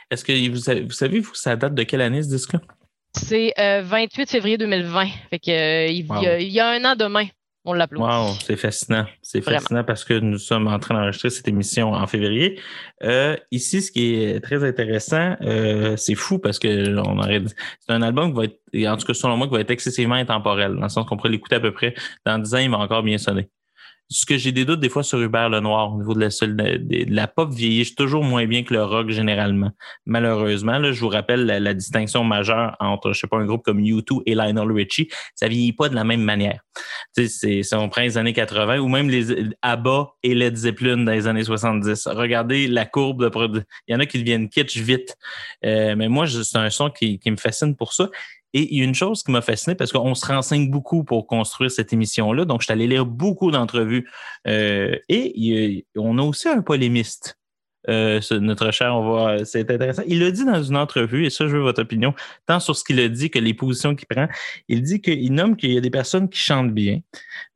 Est-ce que vous savez, vous savez, vous, ça date de quelle année, ce disque-là? C'est euh, 28 février 2020. Fait que, euh, il, Wow. y a, il y a un an demain. On l'applaudit. Wow, c'est fascinant. C'est Vraiment. fascinant parce que nous sommes en train d'enregistrer cette émission en février. Euh, ici, ce qui est très intéressant, euh, c'est fou parce que on aurait dit- c'est un album qui va être, en tout cas selon moi, qui va être excessivement intemporel, dans le sens qu'on pourrait l'écouter à peu près dans 10 ans, il va encore bien sonner. Ce que j'ai des doutes des fois sur Hubert Lenoir au niveau de la, de, de la pop vieillit toujours moins bien que le rock généralement. Malheureusement, là, je vous rappelle la, distinction majeure entre, je sais pas, un groupe comme U2 et Lionel Richie, ça vieillit pas de la même manière. Si on prend les années 80 ou même les ABBA et Led Zeppelin dans les années 70. Regardez la courbe de produ- Il y en a qui deviennent kitsch vite. Euh, mais moi, c'est un son qui, qui me fascine pour ça. Et il y a une chose qui m'a fasciné parce qu'on se renseigne beaucoup pour construire cette émission-là. Donc, je suis allé lire beaucoup d'entrevues. Euh, et on a aussi un polémiste. Euh, notre cher, on va, c'est intéressant. Il a dit dans une entrevue, et ça, je veux votre opinion, tant sur ce qu'il a dit que les positions qu'il prend. Il dit qu'il nomme qu'il y a des personnes qui chantent bien,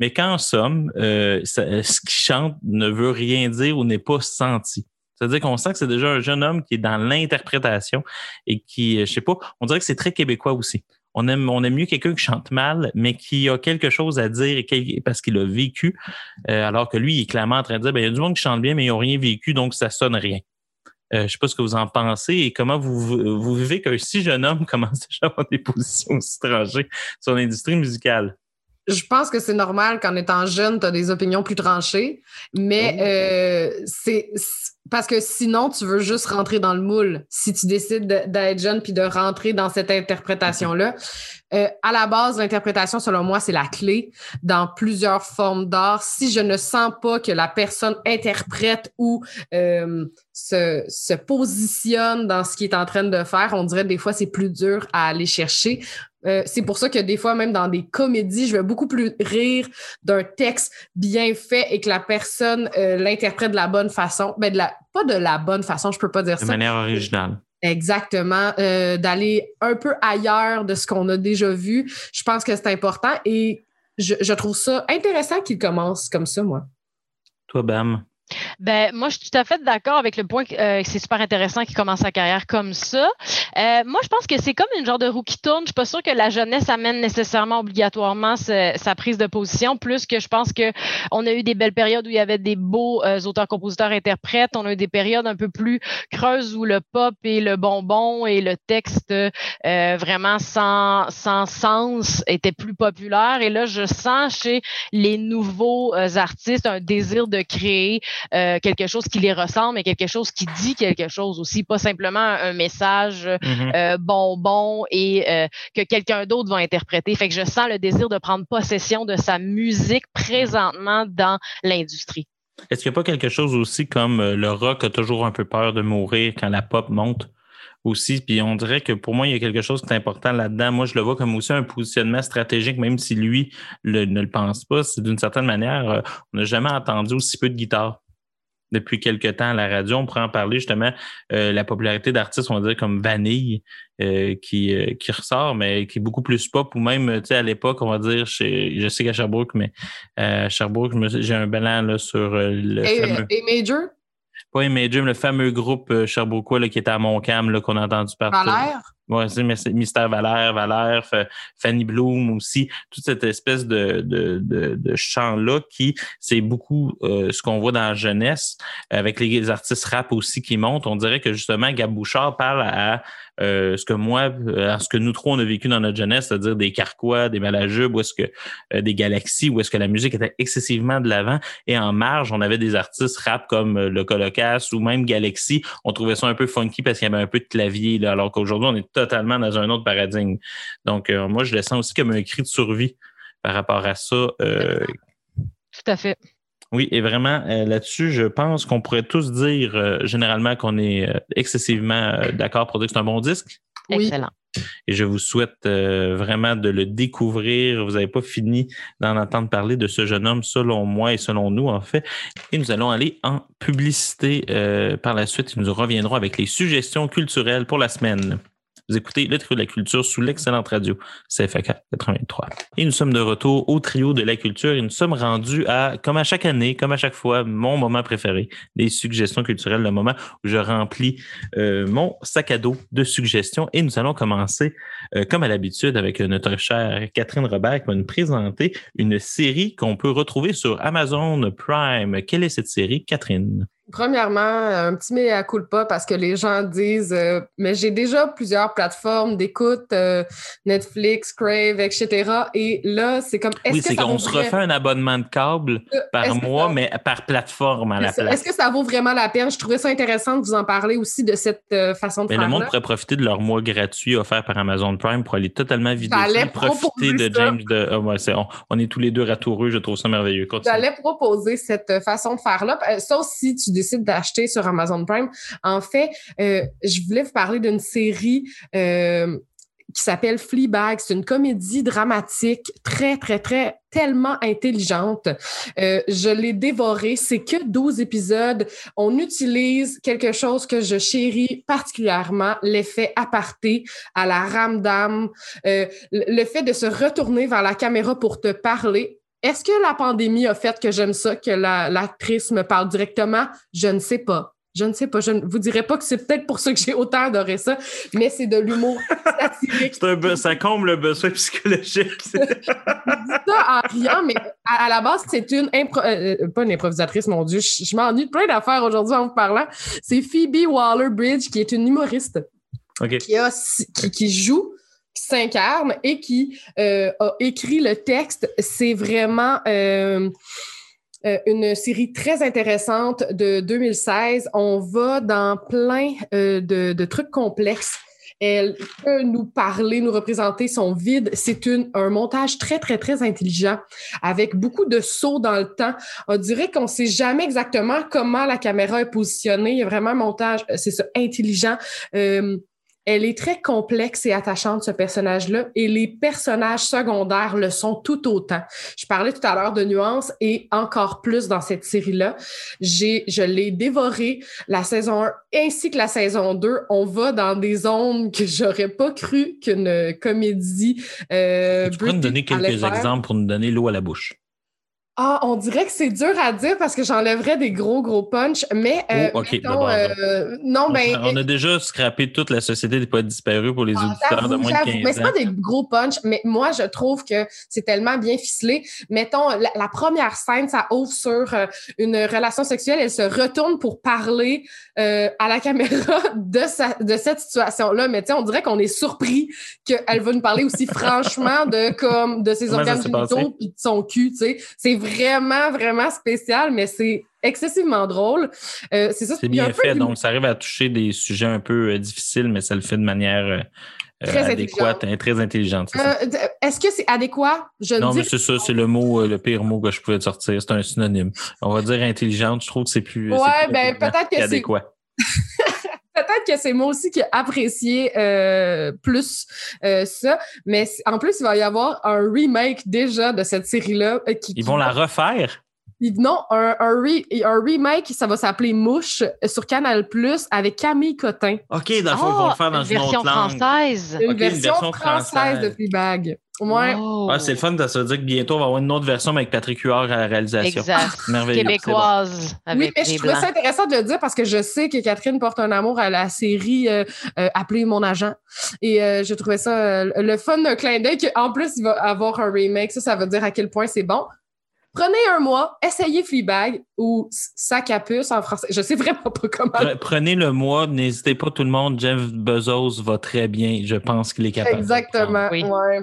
mais qu'en somme, euh, ce qu'il chante ne veut rien dire ou n'est pas senti. C'est-à-dire qu'on sent que c'est déjà un jeune homme qui est dans l'interprétation et qui, euh, je sais pas, on dirait que c'est très québécois aussi. On aime, on aime mieux quelqu'un qui chante mal, mais qui a quelque chose à dire et parce qu'il a vécu, euh, alors que lui, il est clairement en train de dire, ben, il y a du monde qui chante bien, mais ils n'ont rien vécu, donc ça sonne rien. Euh, je sais pas ce que vous en pensez et comment vous, vous vivez qu'un si jeune homme (laughs) commence déjà à avoir des positions aussi tranchées sur l'industrie musicale. Je pense que c'est normal qu'en étant jeune, tu as des opinions plus tranchées, mais Oh. euh, c'est- parce que sinon, tu veux juste rentrer dans le moule. Si tu décides de- d'être jeune puis de rentrer dans cette interprétation-là, Euh, à la base, l'interprétation, selon moi, c'est la clé dans plusieurs formes d'art. Si je ne sens pas que la personne interprète ou euh, se, se positionne dans ce qu'il est en train de faire, on dirait des fois c'est plus dur à aller chercher. Euh, c'est pour ça que des fois, même dans des comédies, je vais beaucoup plus rire d'un texte bien fait et que la personne euh, l'interprète de la bonne façon. Ben, de la, pas de la bonne façon, je peux pas dire De ça. manière originale. Exactement. Euh, D'aller un peu ailleurs de ce qu'on a déjà vu. Je pense que c'est important et je, je trouve ça intéressant qu'il commence comme ça, moi. Toi, Bam. Ben, moi, je suis tout à fait d'accord avec le point que euh, c'est super intéressant qu'il commence sa carrière comme ça. Euh, moi, je pense que c'est comme une genre de roue qui tourne. Je suis pas sûre que la jeunesse amène nécessairement obligatoirement sa, prise de position, plus que je pense que on a eu des belles périodes où il y avait des beaux euh, auteurs, compositeurs, interprètes. On a eu des périodes un peu plus creuses où le pop et le bonbon et le texte euh, vraiment sans, sans sens étaient plus populaires. Et là, je sens chez les nouveaux euh, artistes un désir de créer euh, quelque chose qui les ressemble et quelque chose qui dit quelque chose aussi, pas simplement un, message Mhm. euh, bonbon et euh, que quelqu'un d'autre va interpréter. Fait que je sens le désir de prendre possession de sa musique présentement dans l'industrie. Est-ce qu'il n'y a pas quelque chose aussi comme le rock a toujours un peu peur de mourir quand la pop monte aussi? Puis on dirait que pour moi, il y a quelque chose qui est important là-dedans. Moi, je le vois comme aussi un positionnement stratégique, même si lui le- ne le pense pas. C'est d'une certaine manière, euh, on n'a jamais entendu aussi peu de guitare. Depuis quelque temps à la radio, on pourrait en parler justement euh, la popularité d'artistes, on va dire comme Vanille, euh, qui, euh, qui ressort, mais qui est beaucoup plus pop, ou même, tu sais, à l'époque, on va dire, chez, je sais qu'à Sherbrooke, mais à Sherbrooke, j'ai un blanc là, sur le Et, fameux, et Major, pas Imagine, le fameux groupe Sherbrookeois là, qui était à Montcalm, qu'on a entendu partout. Valère, Ouais, Mystère Valère, Valère, Fanny Bloom aussi, toute cette espèce de, de, de, chant-là qui, c'est beaucoup euh, ce qu'on voit dans la jeunesse, avec les artistes rap aussi qui montent. On dirait que justement, Gab Bouchard parle à euh, ce que moi, euh, ce que nous trois, on a vécu dans notre jeunesse, c'est-à-dire des Carquois, des Malajubes, ou est-ce que euh, des Galaxies, où est-ce que la musique était excessivement de l'avant. Et en marge, on avait des artistes rap comme le Colocas ou même Galaxy. On trouvait ça un peu funky parce qu'il y avait un peu de clavier, là, alors qu'aujourd'hui, on est totalement dans un autre paradigme. Donc, moi, je le sens aussi comme un cri de survie par rapport à ça. Tout à fait. Oui, et vraiment, euh, là-dessus, je pense qu'on pourrait tous dire euh, généralement qu'on est euh, excessivement euh, d'accord pour dire que c'est un bon disque. Oui. Excellent. Et je vous souhaite euh, vraiment de le découvrir. Vous n'avez pas fini d'en entendre parler de ce jeune homme, selon moi et selon nous, en fait. Et nous allons aller en publicité euh, par la suite. Nous reviendrons avec les suggestions culturelles pour la semaine. Vous écoutez le trio de la culture sous l'excellente radio CFAK 83. Et nous sommes de retour au trio de la culture et nous sommes rendus à, comme à chaque année, comme à chaque fois, mon moment préféré, les suggestions culturelles, le moment où je remplis euh, mon sac à dos de suggestions. Et nous allons commencer, euh, comme à l'habitude, avec notre chère Catherine Robert qui va nous présenter une série qu'on peut retrouver sur Amazon Prime. Quelle est cette série, Catherine? Premièrement, un petit mea culpa parce que les gens disent euh, mais j'ai déjà plusieurs plateformes d'écoute, euh, Netflix, Crave, etc. Et là, c'est comme est-ce Oui, c'est qu'on se refait un abonnement de câble Euh, par mois, ça- mais par plateforme à la place. Est-ce que ça vaut vraiment la peine? Je trouvais ça intéressant de vous en parler aussi de cette euh, façon de Mais faire. le monde pourrait profiter de leur mois gratuit offert par Amazon Prime pour aller totalement vider J'allais ça, profiter de ça. James de. Ah ouais, on, on est tous les deux ratoureux, je trouve ça merveilleux. Continue. J'allais proposer cette façon de faire-là, euh, sauf si tu d'acheter sur Amazon Prime. En fait, euh, je voulais vous parler d'une série euh, qui s'appelle Fleabag. C'est une comédie dramatique très, très, très, tellement intelligente. Euh, je l'ai dévorée. C'est que 12 épisodes. On utilise quelque chose que je chéris particulièrement, l'effet aparté à la ramdam, euh, le fait de se retourner vers la caméra pour te parler. Est-ce que la pandémie a fait que j'aime ça, que la- l'actrice me parle directement? Je ne sais pas. Je ne sais pas. Je ne vous dirais pas que c'est peut-être pour ça que j'ai autant adoré ça, mais c'est de l'humour satirique. (laughs) Un ça comble le besoin psychologique. (laughs) Je dis ça en riant, mais à, à la base, c'est une impro- euh, euh, pas une improvisatrice, mon Dieu. Je, je m'ennuie de plein d'affaires aujourd'hui en vous parlant. C'est Phoebe Waller-Bridge, qui est une humoriste qui, a, qui, qui joue, s'incarne et qui euh, a écrit le texte. C'est vraiment euh, euh, une série très intéressante de 2016. On va dans plein de, trucs complexes. Elle peut nous parler, nous représenter son vide. C'est un montage très, très, très intelligent avec beaucoup de sauts dans le temps. On dirait qu'on ne sait jamais exactement comment la caméra est positionnée. Il y a vraiment un montage, c'est ça, intelligent. Elle est très complexe et attachante, ce personnage-là, et les personnages secondaires le sont tout autant. Je parlais tout à l'heure de nuances et encore plus dans cette série-là. J'ai, je l'ai dévoré la saison 1 ainsi que la saison 2. On va dans des zones que j'aurais pas cru qu'une comédie. Euh, tu pourrais nous donner quelques exemples pour nous donner l'eau à la bouche. Ah, on dirait que c'est dur à dire parce que j'enlèverais des gros, gros punch, mais euh, Oh, mettons, euh, non, On- ben, on a déjà scrappé toute la société des poètes disparus pour les Ah, auditeurs de moins de j'avoue. 15 Mais c'est ans. pas des gros punch, mais moi, je trouve que c'est tellement bien ficelé. Mettons, la, la première scène, ça ouvre sur euh, une relation sexuelle. Elle se retourne pour parler euh, à la caméra (laughs) de, sa, de cette situation-là. Mais tu sais, on dirait qu'on est surpris qu'elle va nous parler aussi (laughs) franchement de, comme, de ses Comment organes génitaux puis de son cul. tu sais. C'est vraiment, vraiment spécial, mais c'est excessivement drôle. Euh, c'est ça. C'est bien peu fait, donc ça arrive à toucher des sujets un peu euh, difficiles, mais ça le fait de manière euh, Très adéquate et très intelligente. Est-ce que c'est adéquat? Je Non, mais c'est ça, c'est le mot, le pire mot que je pouvais te sortir. C'est un synonyme. On va dire intelligente, je trouve que c'est plus. Ouais, plus ben, peut-être que c'est- adéquat. (laughs) Peut-être que c'est moi aussi qui ai apprécié euh, plus euh, ça, mais en plus, il va y avoir un remake déjà de cette série-là. euh, qui, Ils qui vont la refaire? Non, un, un, re- un remake, ça va s'appeler Mouche sur Canal Plus avec Camille Cotin. OK, dans le fond, ils vont le faire dans une une version autre langue. française. Une, version française, française. de Fleabag. Ouais. Wow. Ah, c'est le fun, ça veut dire que bientôt, on va avoir une autre version avec Patrick Huard à la réalisation. Exact. (laughs) Merveilleux. Québécoise. Oui, Avec mais je trouvais blancs. ça intéressant de le dire parce que je sais que Catherine porte un amour à la série euh, euh, appelée Mon agent. Et euh, je trouvais ça euh, le fun d'un clin d'œil qu'en plus, il va avoir un remake. Ça, ça veut dire à quel point c'est bon. Prenez un mois, essayez Fleabag ou Sac à puce en français. Je sais vraiment pas comment. Pre- Prenez le mois, n'hésitez pas tout le monde. Jeff Bezos va très bien. Je pense qu'il est capable. de. Exactement. Oui. Ouais.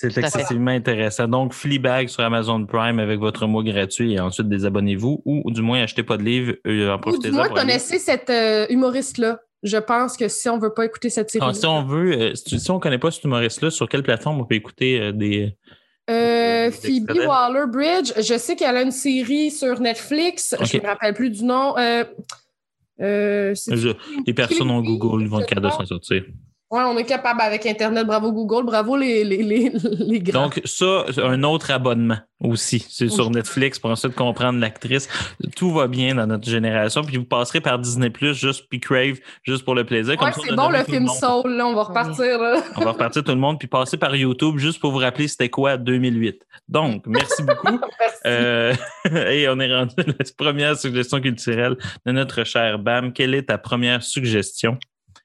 C'est excessivement intéressant. Donc, Fleabag sur Amazon Prime avec votre mois gratuit et ensuite désabonnez-vous ou, ou du moins achetez pas de livre. euh, en Ou profitez du moins, connaissez cette euh, humoriste-là. Je pense que si on veut pas écouter cette série. Ah, si on veut, euh, si on connaît pas cet humoriste-là, sur quelle plateforme on peut écouter euh, des. Euh, Phoebe. Waller-Bridge, je sais qu'elle a une série sur Netflix. Je Ok. me rappelle plus du nom. Euh, euh, Je- les personnes ont Google, ils vont de crois. s'en sortir. Ouais, on est capable avec Internet. Bravo Google, bravo les, les, les, (laughs) les grands. Donc, ça, un autre abonnement aussi. C'est sur Oui. Netflix pour ensuite comprendre l'actrice. Tout va bien dans notre génération. Puis vous passerez par Disney Plus, juste puis Crave, juste pour le plaisir. Ouais, c'est bon le film monde. Soul, là, on va repartir. Là. On va repartir tout le monde, puis passer par YouTube juste pour vous rappeler c'était quoi 2008. Donc, merci beaucoup. (laughs) Merci. Euh, (laughs) et on est rendu à la première suggestion culturelle de notre cher Bam. Quelle est ta première suggestion?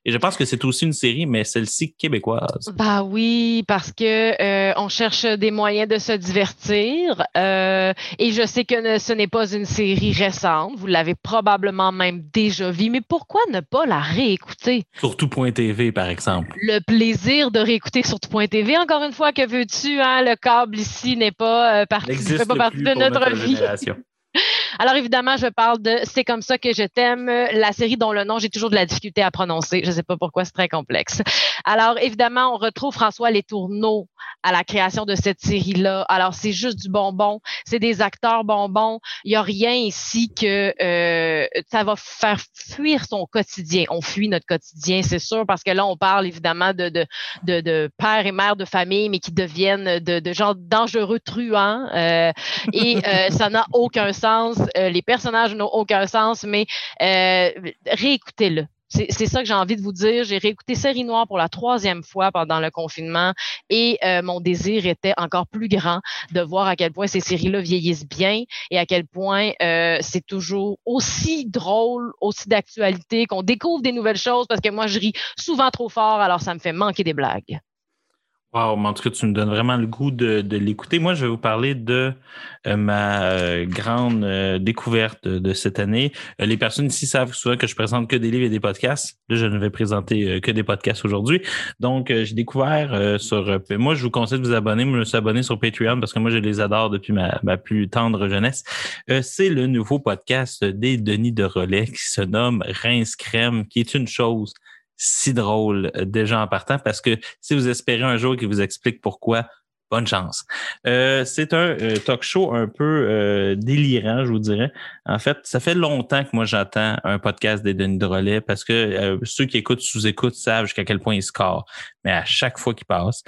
Et je pense que c'est aussi une série, mais celle-ci québécoise. Bah oui, parce que euh, on cherche des moyens de se divertir. euh, et je sais que ne- ce n'est pas une série récente. Vous l'avez probablement même déjà vue. Mais pourquoi ne pas la réécouter? Surtout Point TV, par exemple. Le plaisir de réécouter sur tout.tv. Encore une fois, que veux-tu? Hein? Le câble ici n'est pas euh, partie, Elle fait n'existe pas partie de notre vie. (laughs) Alors évidemment, je parle de C'est comme ça que je t'aime, la série dont le nom j'ai toujours de la difficulté à prononcer. Je ne sais pas pourquoi, c'est très complexe. Alors évidemment, on retrouve François Letourneau à la création de cette série-là. Alors c'est juste du bonbon, c'est des acteurs bonbons. Il n'y a rien ici que euh, ça va faire fuir son quotidien. On fuit notre quotidien, c'est sûr, parce que là, on parle évidemment de, de, de, pères et mères de famille, mais qui deviennent de, de gens dangereux truands. euh, et euh, ça n'a aucun sens. Euh, les personnages n'ont aucun sens, mais euh, réécoutez-le. C'est ça que j'ai envie de vous dire. J'ai réécouté Série Noire pour la troisième fois pendant le confinement et euh, mon désir était encore plus grand de voir à quel point ces séries-là vieillissent bien et à quel point c'est toujours aussi drôle, aussi d'actualité, qu'on découvre des nouvelles choses parce que moi, je ris souvent trop fort, alors ça me fait manquer des blagues. Wow, mais en tout cas, tu me donnes vraiment le goût de, de l'écouter. Moi, je vais vous parler de euh, ma euh, grande euh, découverte de, cette année. Les personnes ici savent souvent que je présente que des livres et des podcasts. Là, je ne vais présenter que des podcasts aujourd'hui. Donc, j'ai découvert sur... moi, je vous conseille de vous abonner. Moi, je me suis abonné sur Patreon parce que moi, je les adore depuis ma, ma plus tendre jeunesse. C'est le nouveau podcast des Denis de Relais qui se nomme Rince Crème, qui est une chose si drôle euh, déjà en partant parce que si vous espérez un jour qu'il vous explique pourquoi, bonne chance. Euh, c'est un euh, talk show un peu délirant, je vous dirais. En fait, ça fait longtemps que moi j'attends un podcast des Denis de Relais parce que ceux qui écoutent sous-écoute savent jusqu'à quel point ils scorent, mais à chaque fois qu'ils passent.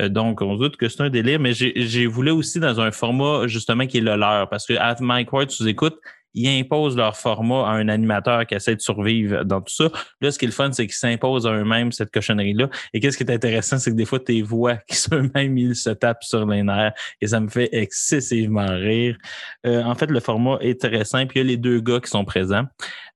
Donc, on se doute que c'est un délire, mais j'ai voulu aussi dans un format justement qui est le leur parce que à Mike Ward sous-écoute, ils imposent leur format à un animateur qui essaie de survivre dans tout ça. Là, ce qui est le fun, c'est qu'ils s'imposent à eux-mêmes cette cochonnerie-là. Et qu'est-ce qui est intéressant, c'est que des fois, tes voix qui eux-mêmes, (laughs) ils se tapent sur les nerfs et ça me fait excessivement rire. Euh, en fait, le format est très simple. Il y a les deux gars qui sont présents.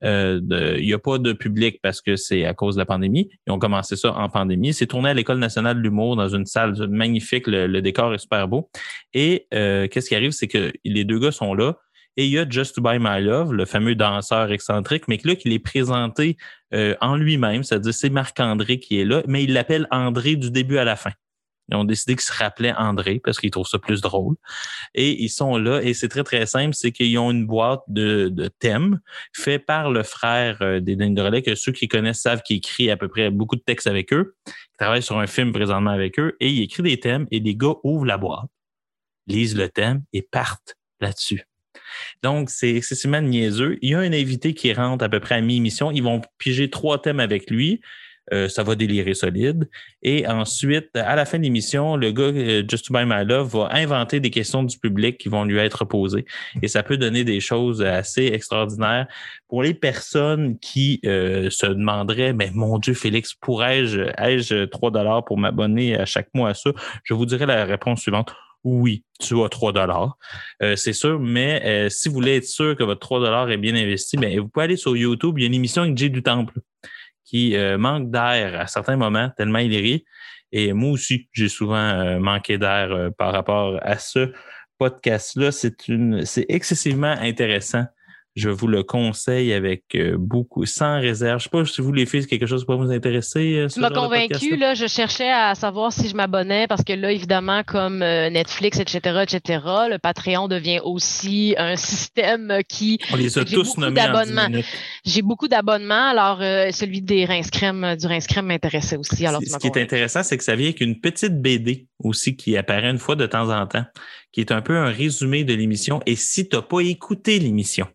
Euh, il n'y a pas de public parce que c'est à cause de la pandémie. Ils ont commencé ça en pandémie. C'est tourné à l'École nationale de l'humour dans une salle magnifique. Le, le décor est super beau. Et euh, qu'est-ce qui arrive, c'est que les deux gars sont là. Et il y a Just to Buy My Love, le fameux danseur excentrique, mais que là, qu'il est présenté euh, en lui-même, c'est-à-dire c'est Marc-André qui est là, mais il l'appelle André du début à la fin. Ils ont décidé qu'il se rappelait André parce qu'ils trouvent ça plus drôle. Et ils sont là, et c'est très, très simple, c'est qu'ils ont une boîte de, de thèmes fait par le frère euh, des Denis de Relais, que ceux qui connaissent savent qu'il écrit à peu près beaucoup de textes avec eux, qui travaille sur un film présentement avec eux, et il écrit des thèmes, et les gars ouvrent la boîte, lisent le thème et partent là-dessus. Donc, c'est excessivement niaiseux. Il y a un invité qui rentre à peu près à mi-émission. Ils vont piger trois thèmes avec lui. Euh, ça va délirer solide. Et ensuite, à la fin de l'émission, le gars, euh, Just to Buy My Love, va inventer des questions du public qui vont lui être posées. Et ça peut donner des choses assez extraordinaires. Pour les personnes qui euh, se demanderaient, mais mon Dieu, Félix, pourrais-je, ai-je 3 dollars pour m'abonner à chaque mois à ça? Je vous dirai la réponse suivante. Oui, tu as 3 dollars. Euh, c'est sûr, mais euh, si vous voulez être sûr que votre 3 dollars est bien investi, ben, vous pouvez aller sur YouTube. Il y a une émission avec Jay du Temple qui euh, manque d'air à certains moments, tellement il rit. Et moi aussi, j'ai souvent manqué d'air par rapport à ce podcast-là. C'est excessivement intéressant. Je vous le conseille avec euh, beaucoup, sans réserve. Je sais pas si vous les filles, quelque chose peut vous intéresser. euh, Tu m'as convaincu, là, je cherchais à savoir si je m'abonnais parce que là, évidemment, comme euh, Netflix, etc., etc., le Patreon devient aussi un système qui... On les a tous beaucoup nommés en 10 d'abonnements. minutes. J'ai beaucoup d'abonnements, alors euh, celui des rince crème, du rince crème m'intéressait aussi. Alors, Ce qui est intéressant, c'est que ça vient avec une petite BD aussi qui apparaît une fois de temps en temps, qui est un peu un résumé de l'émission. Et si tu n'as pas écouté l'émission,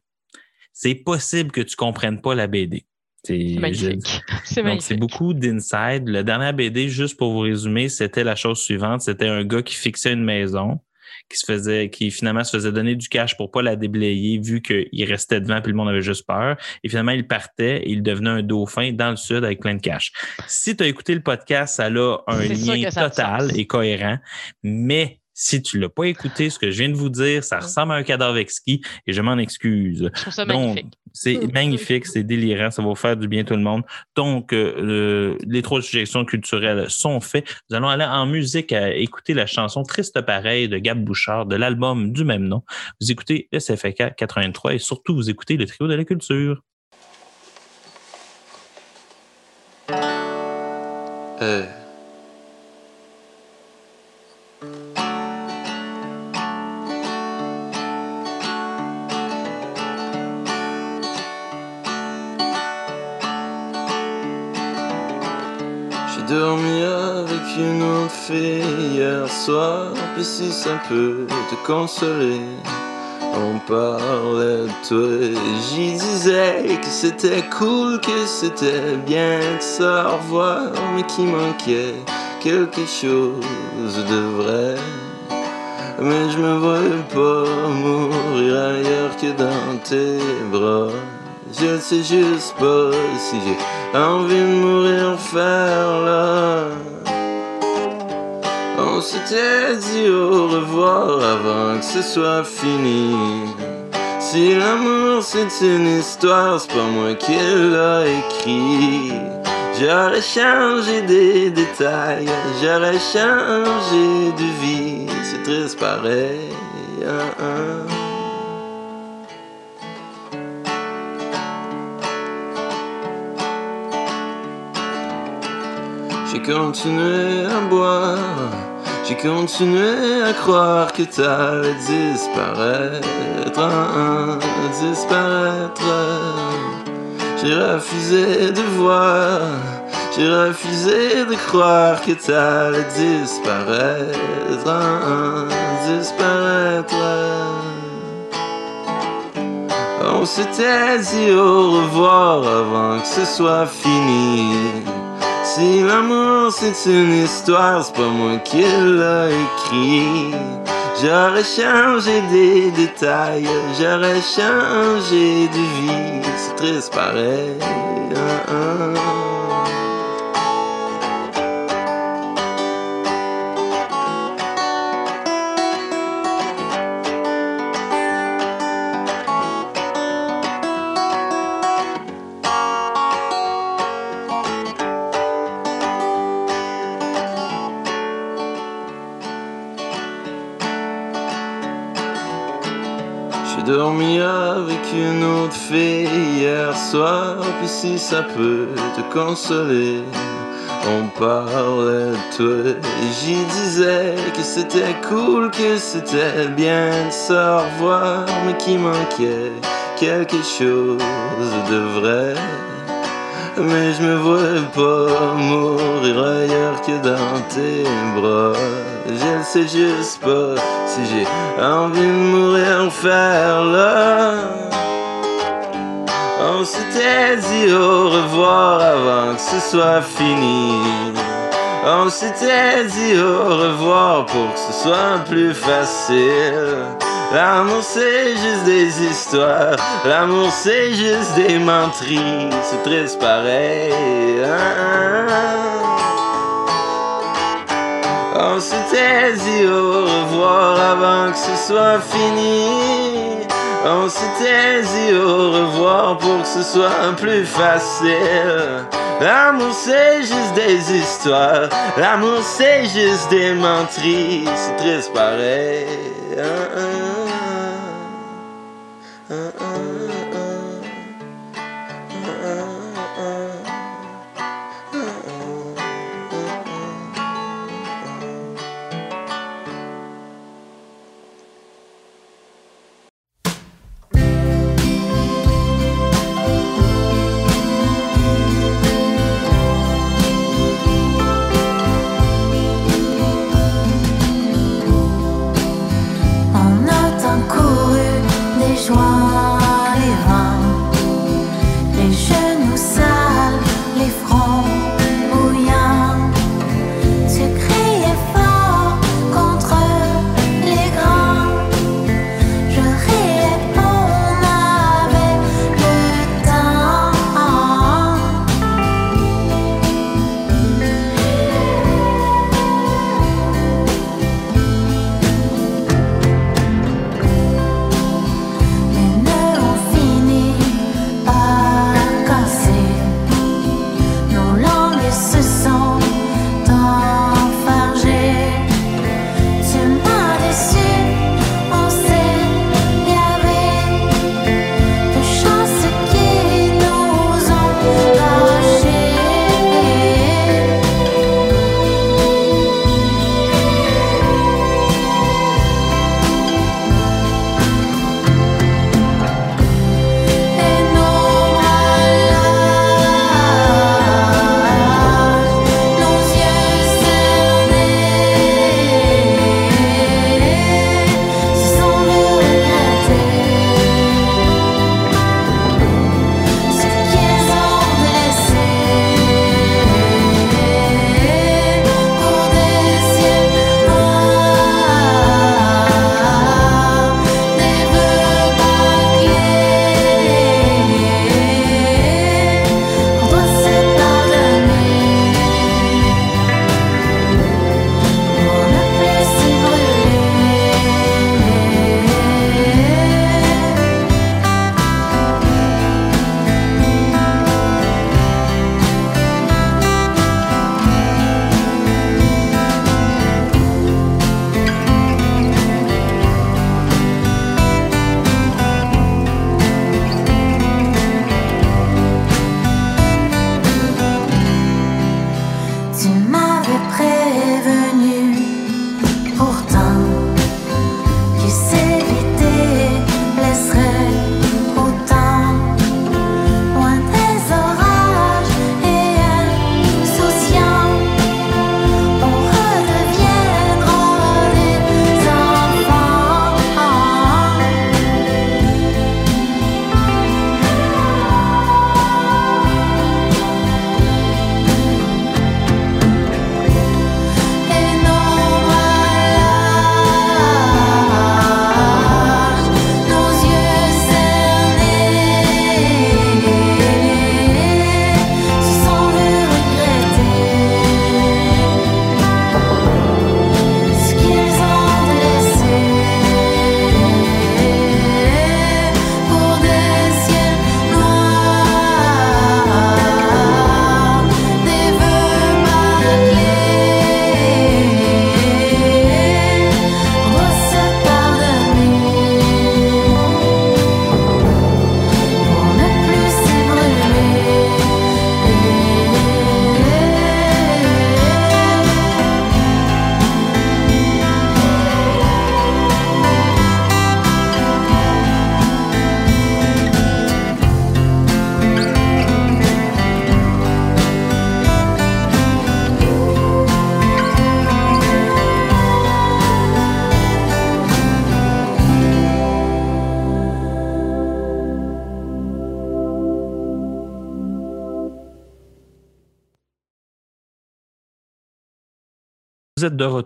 c'est possible que tu ne comprennes pas la BD. C'est C'est je- magnifique. (laughs) C'est donc, c'est beaucoup d'inside. Le dernier BD, juste pour vous résumer, c'était la chose suivante. C'était un gars qui fixait une maison, qui se faisait, qui finalement se faisait donner du cash pour pas la déblayer, vu qu'il restait devant puis le monde avait juste peur. Et finalement, il partait et il devenait un dauphin dans le sud avec plein de cash. Si tu as écouté le podcast, ça a un lien total et cohérent. Mais Si tu l'as pas écouté, ce que je viens de vous dire, ça ressemble à un cadavre exquis et je m'en excuse. Je trouve ça Donc, magnifique. C'est (laughs) magnifique, c'est délirant, ça va vous faire du bien tout le monde. Donc, euh, le- les trois suggestions culturelles sont faites. Nous allons aller en musique à écouter la chanson Triste pareil de Gab Bouchard de l'album du même nom. Vous écoutez SFK 83 et surtout vous écoutez le trio de la culture. Hey. Dormi avec une autre fille hier soir, puis si ça peut te consoler. On parlait de toi j'y disais que c'était cool, que c'était bien de se revoir, mais qu'il manquait quelque chose de vrai. Mais je me voyais pas mourir ailleurs que dans tes bras. Je sais juste pas si j'ai envie de mourir faire là. On s'était dit au revoir avant que ce soit fini. Si l'amour c'est une histoire, c'est pas moi qui l'a écrit. J'aurais changé des détails, j'aurais changé de vie. C'est triste pareil. hein, hein. Continué à boire, j'ai continué à croire que t'allais disparaître, hein, disparaître. J'ai refusé de voir, j'ai refusé de croire que t'allais disparaître, hein, disparaître. On s'était dit au revoir avant que ce soit fini. Si l'amour c'est une histoire, c'est pas moi qui l'a écrit. J'aurais changé des détails, j'aurais changé de vie. C'est triste pareil. hein, hein. Dormi avec une autre fille hier soir, puis si ça peut te consoler. On parlait de toi et j'y disais que c'était cool, que c'était bien de se revoir, mais qu'il manquait quelque chose de vrai. Mais je me vois pas mourir ailleurs que dans tes bras. Je ne sais juste pas si j'ai envie de mourir faire là. On s'était dit au revoir avant que ce soit fini. On s'était dit au revoir pour que ce soit plus facile. L'amour c'est juste des histoires, l'amour c'est juste des menteries, c'est triste pareil. hein? On s'était dit au revoir avant que ce soit fini. On s'était dit au revoir pour que ce soit plus facile. L'amour c'est juste des histoires, l'amour c'est juste des menteries, c'est triste pareil. hein, hein. Hein,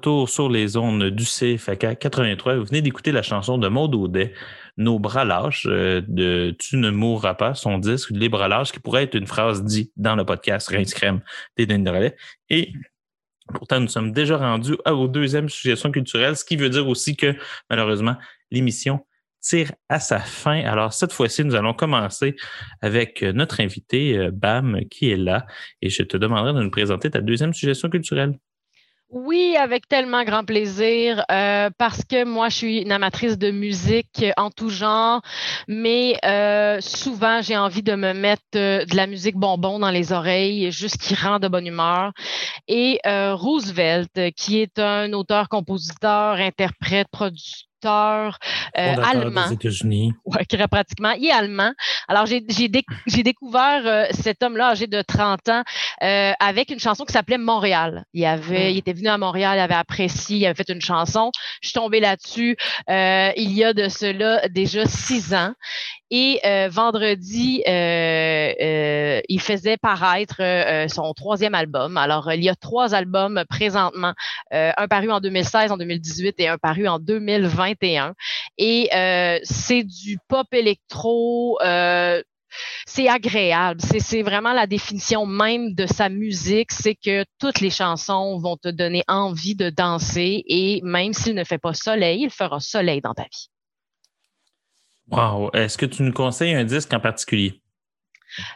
retour sur les zones du CFAK 83. Vous venez d'écouter la chanson de Maud Audet, Nos bras lâches, euh, de Tu ne mourras pas, son disque, Les bras lâches, qui pourrait être une phrase dite dans le podcast Rince Crème des Denis. Et pourtant, nous sommes déjà rendus à vos deuxième suggestion culturelle, ce qui veut dire aussi que, malheureusement, l'émission tire à sa fin. Alors, cette fois-ci, nous allons commencer avec notre invité, euh, Bam, qui est là. Et je te demanderai de nous présenter ta deuxième suggestion culturelle. Oui, avec tellement grand plaisir, euh, parce que moi, je suis une amatrice de musique en tout genre, mais euh, souvent, j'ai envie de me mettre euh, de la musique bonbon dans les oreilles, juste qui rend de bonne humeur. Et Roosevelt, qui est un auteur, compositeur, interprète, producteur, euh, Fondateur allemand. des États-Unis. Ouais, qui est pratiquement. Il est allemand. Alors, j'ai j'ai déc- j'ai découvert euh, cet homme-là, âgé de 30 ans, euh, avec une chanson qui s'appelait Montréal. Il, avait, il était venu à Montréal, il avait apprécié, il avait fait une chanson. Je suis tombée là-dessus euh, il y a de cela déjà six ans. Et euh, vendredi, euh, euh, il faisait paraître euh, son troisième album. Alors, il y a trois albums présentement, euh, un paru en 2016, en 2018 et un paru en 2021. Et euh, c'est du pop électro. euh, c'est agréable. C'est vraiment la définition même de sa musique. C'est que toutes les chansons vont te donner envie de danser et même s'il ne fait pas soleil, il fera soleil dans ta vie. Wow. Est-ce que tu nous conseilles un disque en particulier?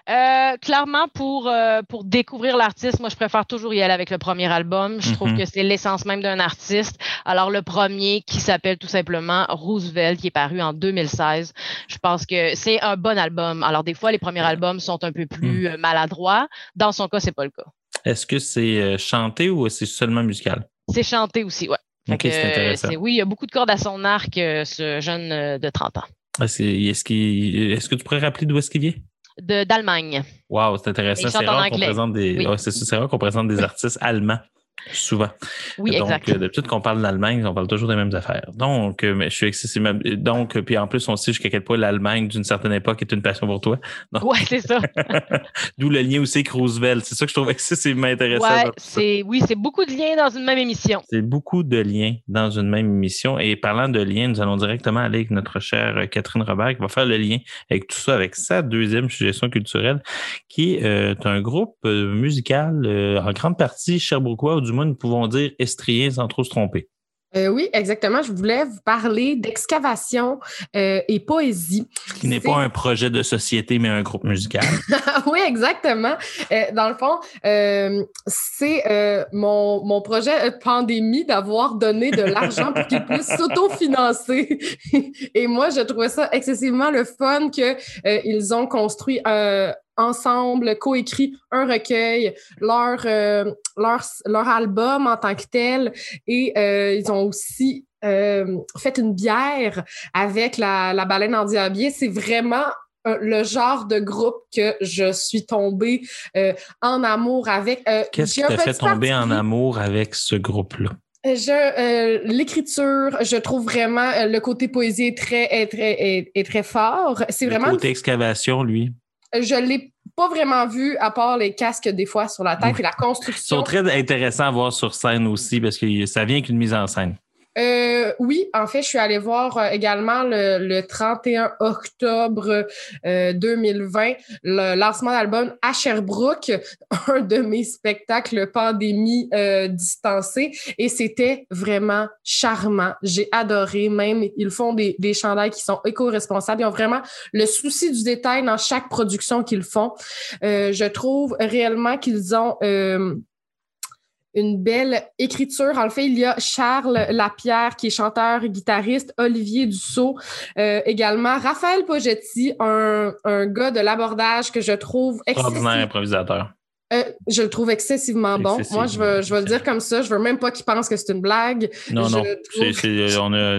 Euh, clairement, pour, euh, pour découvrir l'artiste, moi, je préfère toujours y aller avec le premier album. Je trouve Mhm. que c'est l'essence même d'un artiste. Alors, le premier qui s'appelle tout simplement Roosevelt, qui est paru en 2016, je pense que c'est un bon album. Alors, des fois, les premiers albums sont un peu plus euh, maladroits. Dans son cas, c'est pas le cas. Est-ce que c'est chanté ou c'est seulement musical? C'est chanté aussi, ouais. Fait Ok, que, c'est euh, oui, il y a beaucoup de cordes à son arc, ce jeune de 30 ans. Est-ce que tu pourrais rappeler d'où est-ce qu'il vient? De, D'Allemagne. Wow, c'est intéressant. C'est rare qu'on présente des, Oui. ouais, c'est rare qu'on présente des artistes allemands. Souvent. Oui, donc, exact. euh, d'habitude, qu'on parle d'Allemagne, on parle toujours des mêmes affaires. Donc, euh, mais je suis excessivement. Donc, euh, puis en plus, on sait jusqu'à quel point l'Allemagne, d'une certaine époque, est une passion pour toi. (laughs) Ouais, c'est ça. (laughs) D'où le lien aussi avec Roosevelt. C'est ça que je trouve excessivement intéressant. Ouais, c'est, oui, c'est beaucoup de liens dans une même émission. C'est beaucoup de liens dans une même émission. Et parlant de liens, nous allons directement aller avec notre chère Catherine Robert qui va faire le lien avec tout ça, avec sa deuxième suggestion culturelle, qui est un groupe musical en grande partie cherbourgois, ou du moins nous pouvons dire estrien sans trop se tromper. Euh, oui, exactement. Je voulais vous parler d'excavation euh, et poésie. Ce qui n'est pas un projet de société, mais un groupe musical. (laughs) oui, exactement. Euh, dans le fond, c'est mon, mon projet pandémie d'avoir donné de l'argent pour qu'ils puissent (laughs) s'autofinancer. Et moi, je trouvais ça excessivement le fun qu'ils ont construit euh, ensemble, coécrit un recueil, leur, euh, leur, leur album en tant que tel. Et euh, ils ont aussi euh, fait une bière avec la, la baleine en diabier. C'est vraiment le genre de groupe que je suis tombée en amour avec. Qu'est-ce qui t'a fait tomber en amour avec ce groupe-là? Je, euh, l'écriture, je trouve vraiment euh, le côté poésie est très, est très, est, est très fort. C'est vraiment, côté excavation, lui? Je l'ai pas vraiment vu à part les casques des fois sur la tête Oui. et la Ils construction. sont très intéressants à voir sur scène aussi parce que ça vient avec une mise en scène. Euh, oui, en fait, je suis allée voir euh, également le, le 31 octobre euh, 2020 le lancement d'album à Sherbrooke, (laughs) un de mes spectacles pandémie euh, distancé, et c'était vraiment charmant. J'ai adoré, même ils font des, des qui sont éco-responsables. Ils ont vraiment le souci du détail dans chaque production qu'ils font. Euh, je trouve réellement qu'ils ont... une belle écriture. En fait, il y a Charles Lapierre, qui est chanteur et guitariste, Olivier Dussault, euh, également Raphaël Pogetti, un, un gars de l'abordage que je trouve Extraordinaire excessivement, improvisateur. euh, je le trouve excessivement bon. Excessivement, Moi, je veux, je veux le dire comme ça. Je veux même pas qu'il pense que c'est une blague. Non, Je non.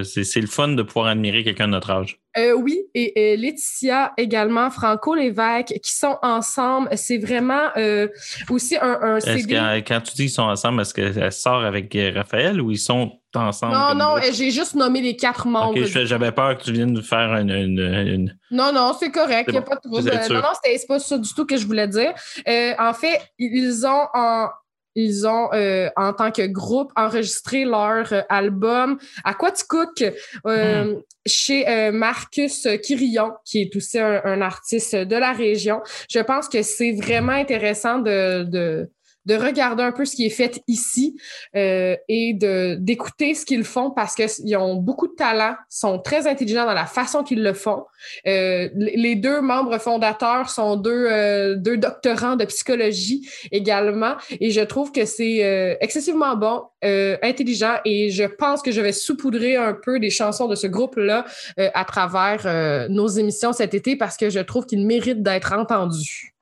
c'est le fun de pouvoir admirer quelqu'un de notre âge. Euh, oui, et, et Laetitia également, Franco Lévesque, qui sont ensemble. C'est vraiment euh, aussi un, un CD. que quand tu dis qu'ils sont ensemble, est-ce qu'elle sort avec Raphaël ou ils sont ensemble? Non, non, j'ai juste nommé les quatre membres. J'avais peur que tu viennes faire une. une- une- Non, non, c'est correct. Il n'y a bon. pas de trouble. Non, non, c'est pas ça du tout que je voulais dire. Euh, en fait, ils ont en- ils ont, euh, en tant que groupe, enregistré leur euh, album Aquaticook euh, chez euh, Marcus Quirillon, qui est aussi un, un artiste de la région. Je pense que c'est vraiment intéressant de, de, de regarder un peu ce qui est fait ici euh, et de d'écouter ce qu'ils font parce qu'ils ont beaucoup de talent, sont très intelligents dans la façon qu'ils le font. Euh, les deux membres fondateurs sont deux, euh, deux doctorants de psychologie également et je trouve que c'est euh, excessivement bon, intelligent et je pense que je vais saupoudrer un peu des chansons de ce groupe-là à travers nos émissions cet été parce que je trouve qu'ils méritent d'être entendus.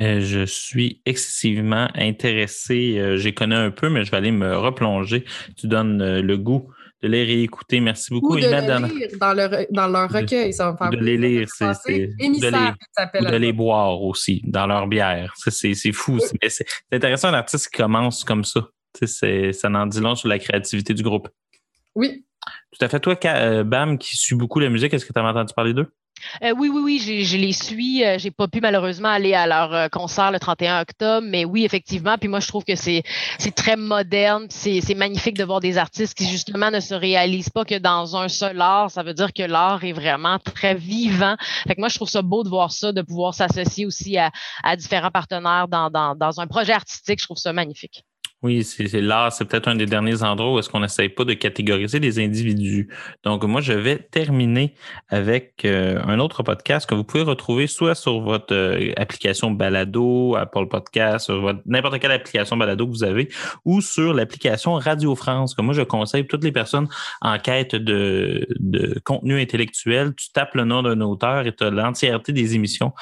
Euh, je suis excessivement intéressé. Euh, J'ai connu un peu, mais je vais aller me replonger. Tu donnes euh, le goût de les réécouter. Merci beaucoup. Ou de Imad, le dans- lire dans, leur, dans leur De- recueil. Ça va me faire de les lire, c'est- Émissaire, de les- ça s'appelle. ou de les boire aussi dans leur bière. C'est c'est fou. C'est- mais C'est c'est intéressant un artiste qui commence comme ça. Ça en dit long sur la créativité du groupe. Oui. Tout à fait. Toi, Bam, qui suit beaucoup la musique, est-ce que tu avais entendu parler d'eux? Euh, oui, oui, oui, je les suis. Euh, j'ai pas pu malheureusement aller à leur euh, concert le 31 octobre, mais oui, effectivement. Puis moi, je trouve que c'est très moderne. C'est magnifique de voir des artistes qui justement ne se réalisent pas que dans un seul art. Ça veut dire que l'art est vraiment très vivant. Fait que moi, je trouve ça beau de voir ça, de pouvoir s'associer aussi à, différents partenaires dans, dans, dans un projet artistique. Je trouve ça magnifique. Oui, c'est l'art, c'est peut-être un des derniers endroits où est-ce qu'on n'essaye pas de catégoriser les individus. Donc, moi, je vais terminer avec euh, un autre podcast que vous pouvez retrouver soit sur votre euh, application Balado, Apple Podcast, sur n'importe quelle application Balado que vous avez, ou sur l'application Radio France, que moi, je conseille toutes les personnes en quête de, contenu intellectuel. Tu tapes le nom d'un auteur et tu as l'entièreté des émissions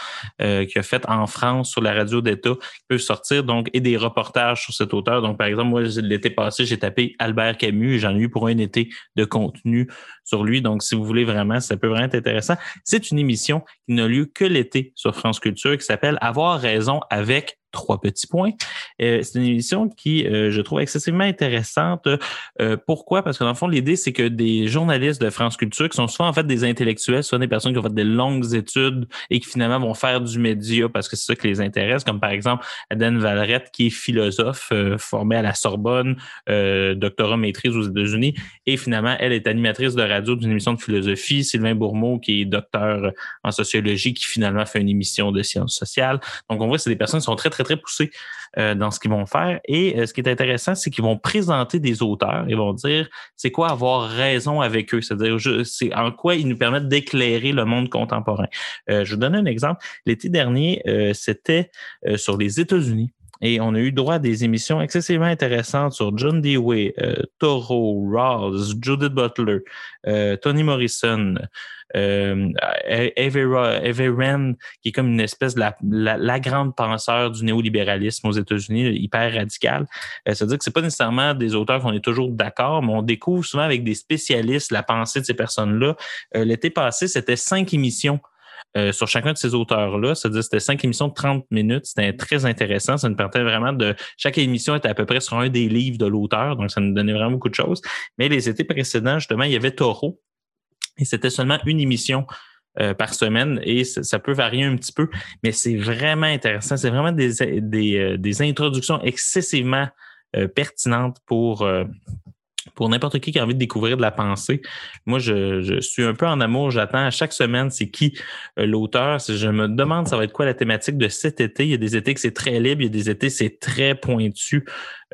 euh, qu'il a faites en France sur la radio d'État qui peuvent sortir, donc, et des reportages sur cet auteur. Par exemple, moi, l'été passé, j'ai tapé Albert Camus et j'en ai eu pour un été de contenu sur lui. Donc, si vous voulez vraiment, ça peut vraiment être intéressant. C'est une émission qui n'a lieu que l'été sur France Culture qui s'appelle Avoir raison avec trois petits points. Euh, c'est une émission qui, euh, je trouve excessivement intéressante. Euh, pourquoi? Parce que dans le fond, l'idée, c'est que des journalistes de France Culture, qui sont souvent en fait des intellectuels, soit des personnes qui ont fait des longues études et qui finalement vont faire du média parce que c'est ça qui les intéresse, comme par exemple Aden Valrette, qui est philosophe, formée à la Sorbonne, doctorat maîtrise aux États-Unis, et finalement, elle est animatrice de radio d'une émission de philosophie. Sylvain Bourmeau, qui est docteur en sociologie, qui finalement fait une émission de sciences sociales. Donc, on voit que c'est des personnes qui sont très, très, très poussées euh, dans ce qu'ils vont faire. Et euh, ce qui est intéressant, c'est qu'ils vont présenter des auteurs. Ils vont dire c'est quoi avoir raison avec eux, c'est-à-dire c'est en quoi ils nous permettent d'éclairer le monde contemporain? Euh, je vous donne un exemple. L'été dernier, c'était sur les États-Unis. Et on a eu droit à des émissions excessivement intéressantes sur John Dewey, euh, Toro, Rawls, Judith Butler, euh, Toni Morrison, euh, Everett, qui est comme une espèce de la, la, grande penseur du néolibéralisme aux États-Unis, hyper radical. Euh, C'est-à-dire que c'est pas nécessairement des auteurs qu'on est toujours d'accord, mais on découvre souvent avec des spécialistes la pensée de ces personnes-là. Euh, L'été passé, c'était cinq émissions euh, sur chacun de ces auteurs-là. C'est-à-dire c'était cinq émissions de 30 minutes. C'était très intéressant. Ça nous permettait vraiment de... Chaque émission était à peu près sur un des livres de l'auteur, donc ça nous donnait vraiment beaucoup de choses. Mais les étés précédents, justement, il y avait Taureau, et c'était seulement une émission euh, par semaine et ça, peut varier un petit peu, mais c'est vraiment intéressant. C'est vraiment des, des, euh, introductions excessivement pertinentes pour, pour n'importe qui qui a envie de découvrir de la pensée. Moi, je, suis un peu en amour. J'attends à chaque semaine, c'est qui euh, l'auteur. Je me demande, ça va être quoi la thématique de cet été? Il y a des étés que c'est très libre, il y a des étés c'est très pointu.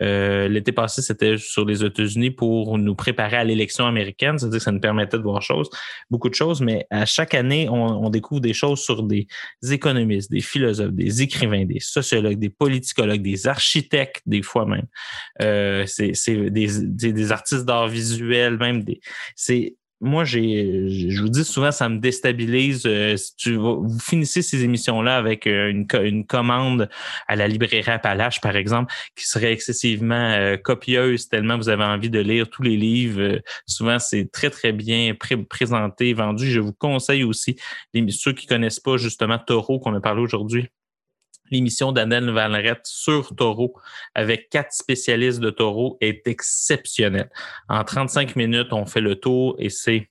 Euh, L'été passé, c'était sur les États-Unis pour nous préparer à l'élection américaine, c'est-à-dire que ça nous permettait de voir choses, beaucoup de choses, mais à chaque année, on, on découvre des choses sur des économistes, des philosophes, des écrivains, des sociologues, des politicologues, des architectes, des fois même. Euh, c'est des, des, des artistes d'art visuel, même des. C'est moi, j'ai, je vous dis souvent, ça me déstabilise. Euh, si tu vous finissez ces émissions-là avec euh, une, une commande à la librairie Appalache, par exemple, qui serait excessivement euh, copieuse tellement vous avez envie de lire tous les livres. Euh, souvent, c'est très, très bien pré- présenté, vendu. Je vous conseille aussi, les, ceux qui connaissent pas justement Taureau qu'on a parlé aujourd'hui, l'émission d'Adèle Valrette sur Taureau avec quatre spécialistes de Taureau est exceptionnelle. En 35 minutes, on fait le tour et c'est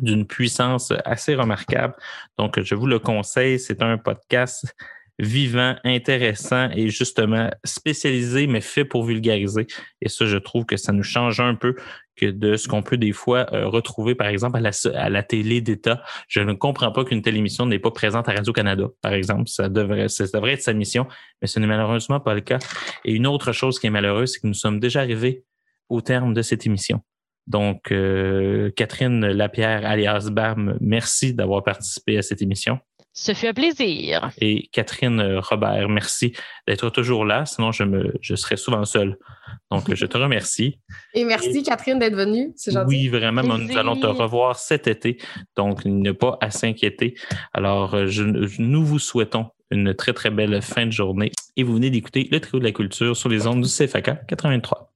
d'une puissance assez remarquable. Donc, je vous le conseille. C'est un podcast vivant, intéressant et justement spécialisé, mais fait pour vulgariser. Et ça, je trouve que ça nous change un peu que de ce qu'on peut des fois euh, retrouver, par exemple, à la, à la télé d'État. Je ne comprends pas qu'une telle émission n'est pas présente à Radio-Canada, par exemple. Ça devrait, ça devrait être sa mission, mais ce n'est malheureusement pas le cas. Et une autre chose qui est malheureuse, c'est que nous sommes déjà arrivés au terme de cette émission. Donc, euh, Catherine Lapierre, alias BAM, merci d'avoir participé à cette émission. Ce fut un plaisir. Et Catherine Robert, merci d'être toujours là, sinon je, me, je serais souvent seul. Donc, je te remercie. Et merci, Catherine, d'être venue. C'est gentil. Oui, vraiment, nous allons te revoir cet été, donc il n'y a pas à s'inquiéter. Alors, je, nous vous souhaitons une très, très belle fin de journée et vous venez d'écouter le trio de la culture sur les ondes du CFAK 83.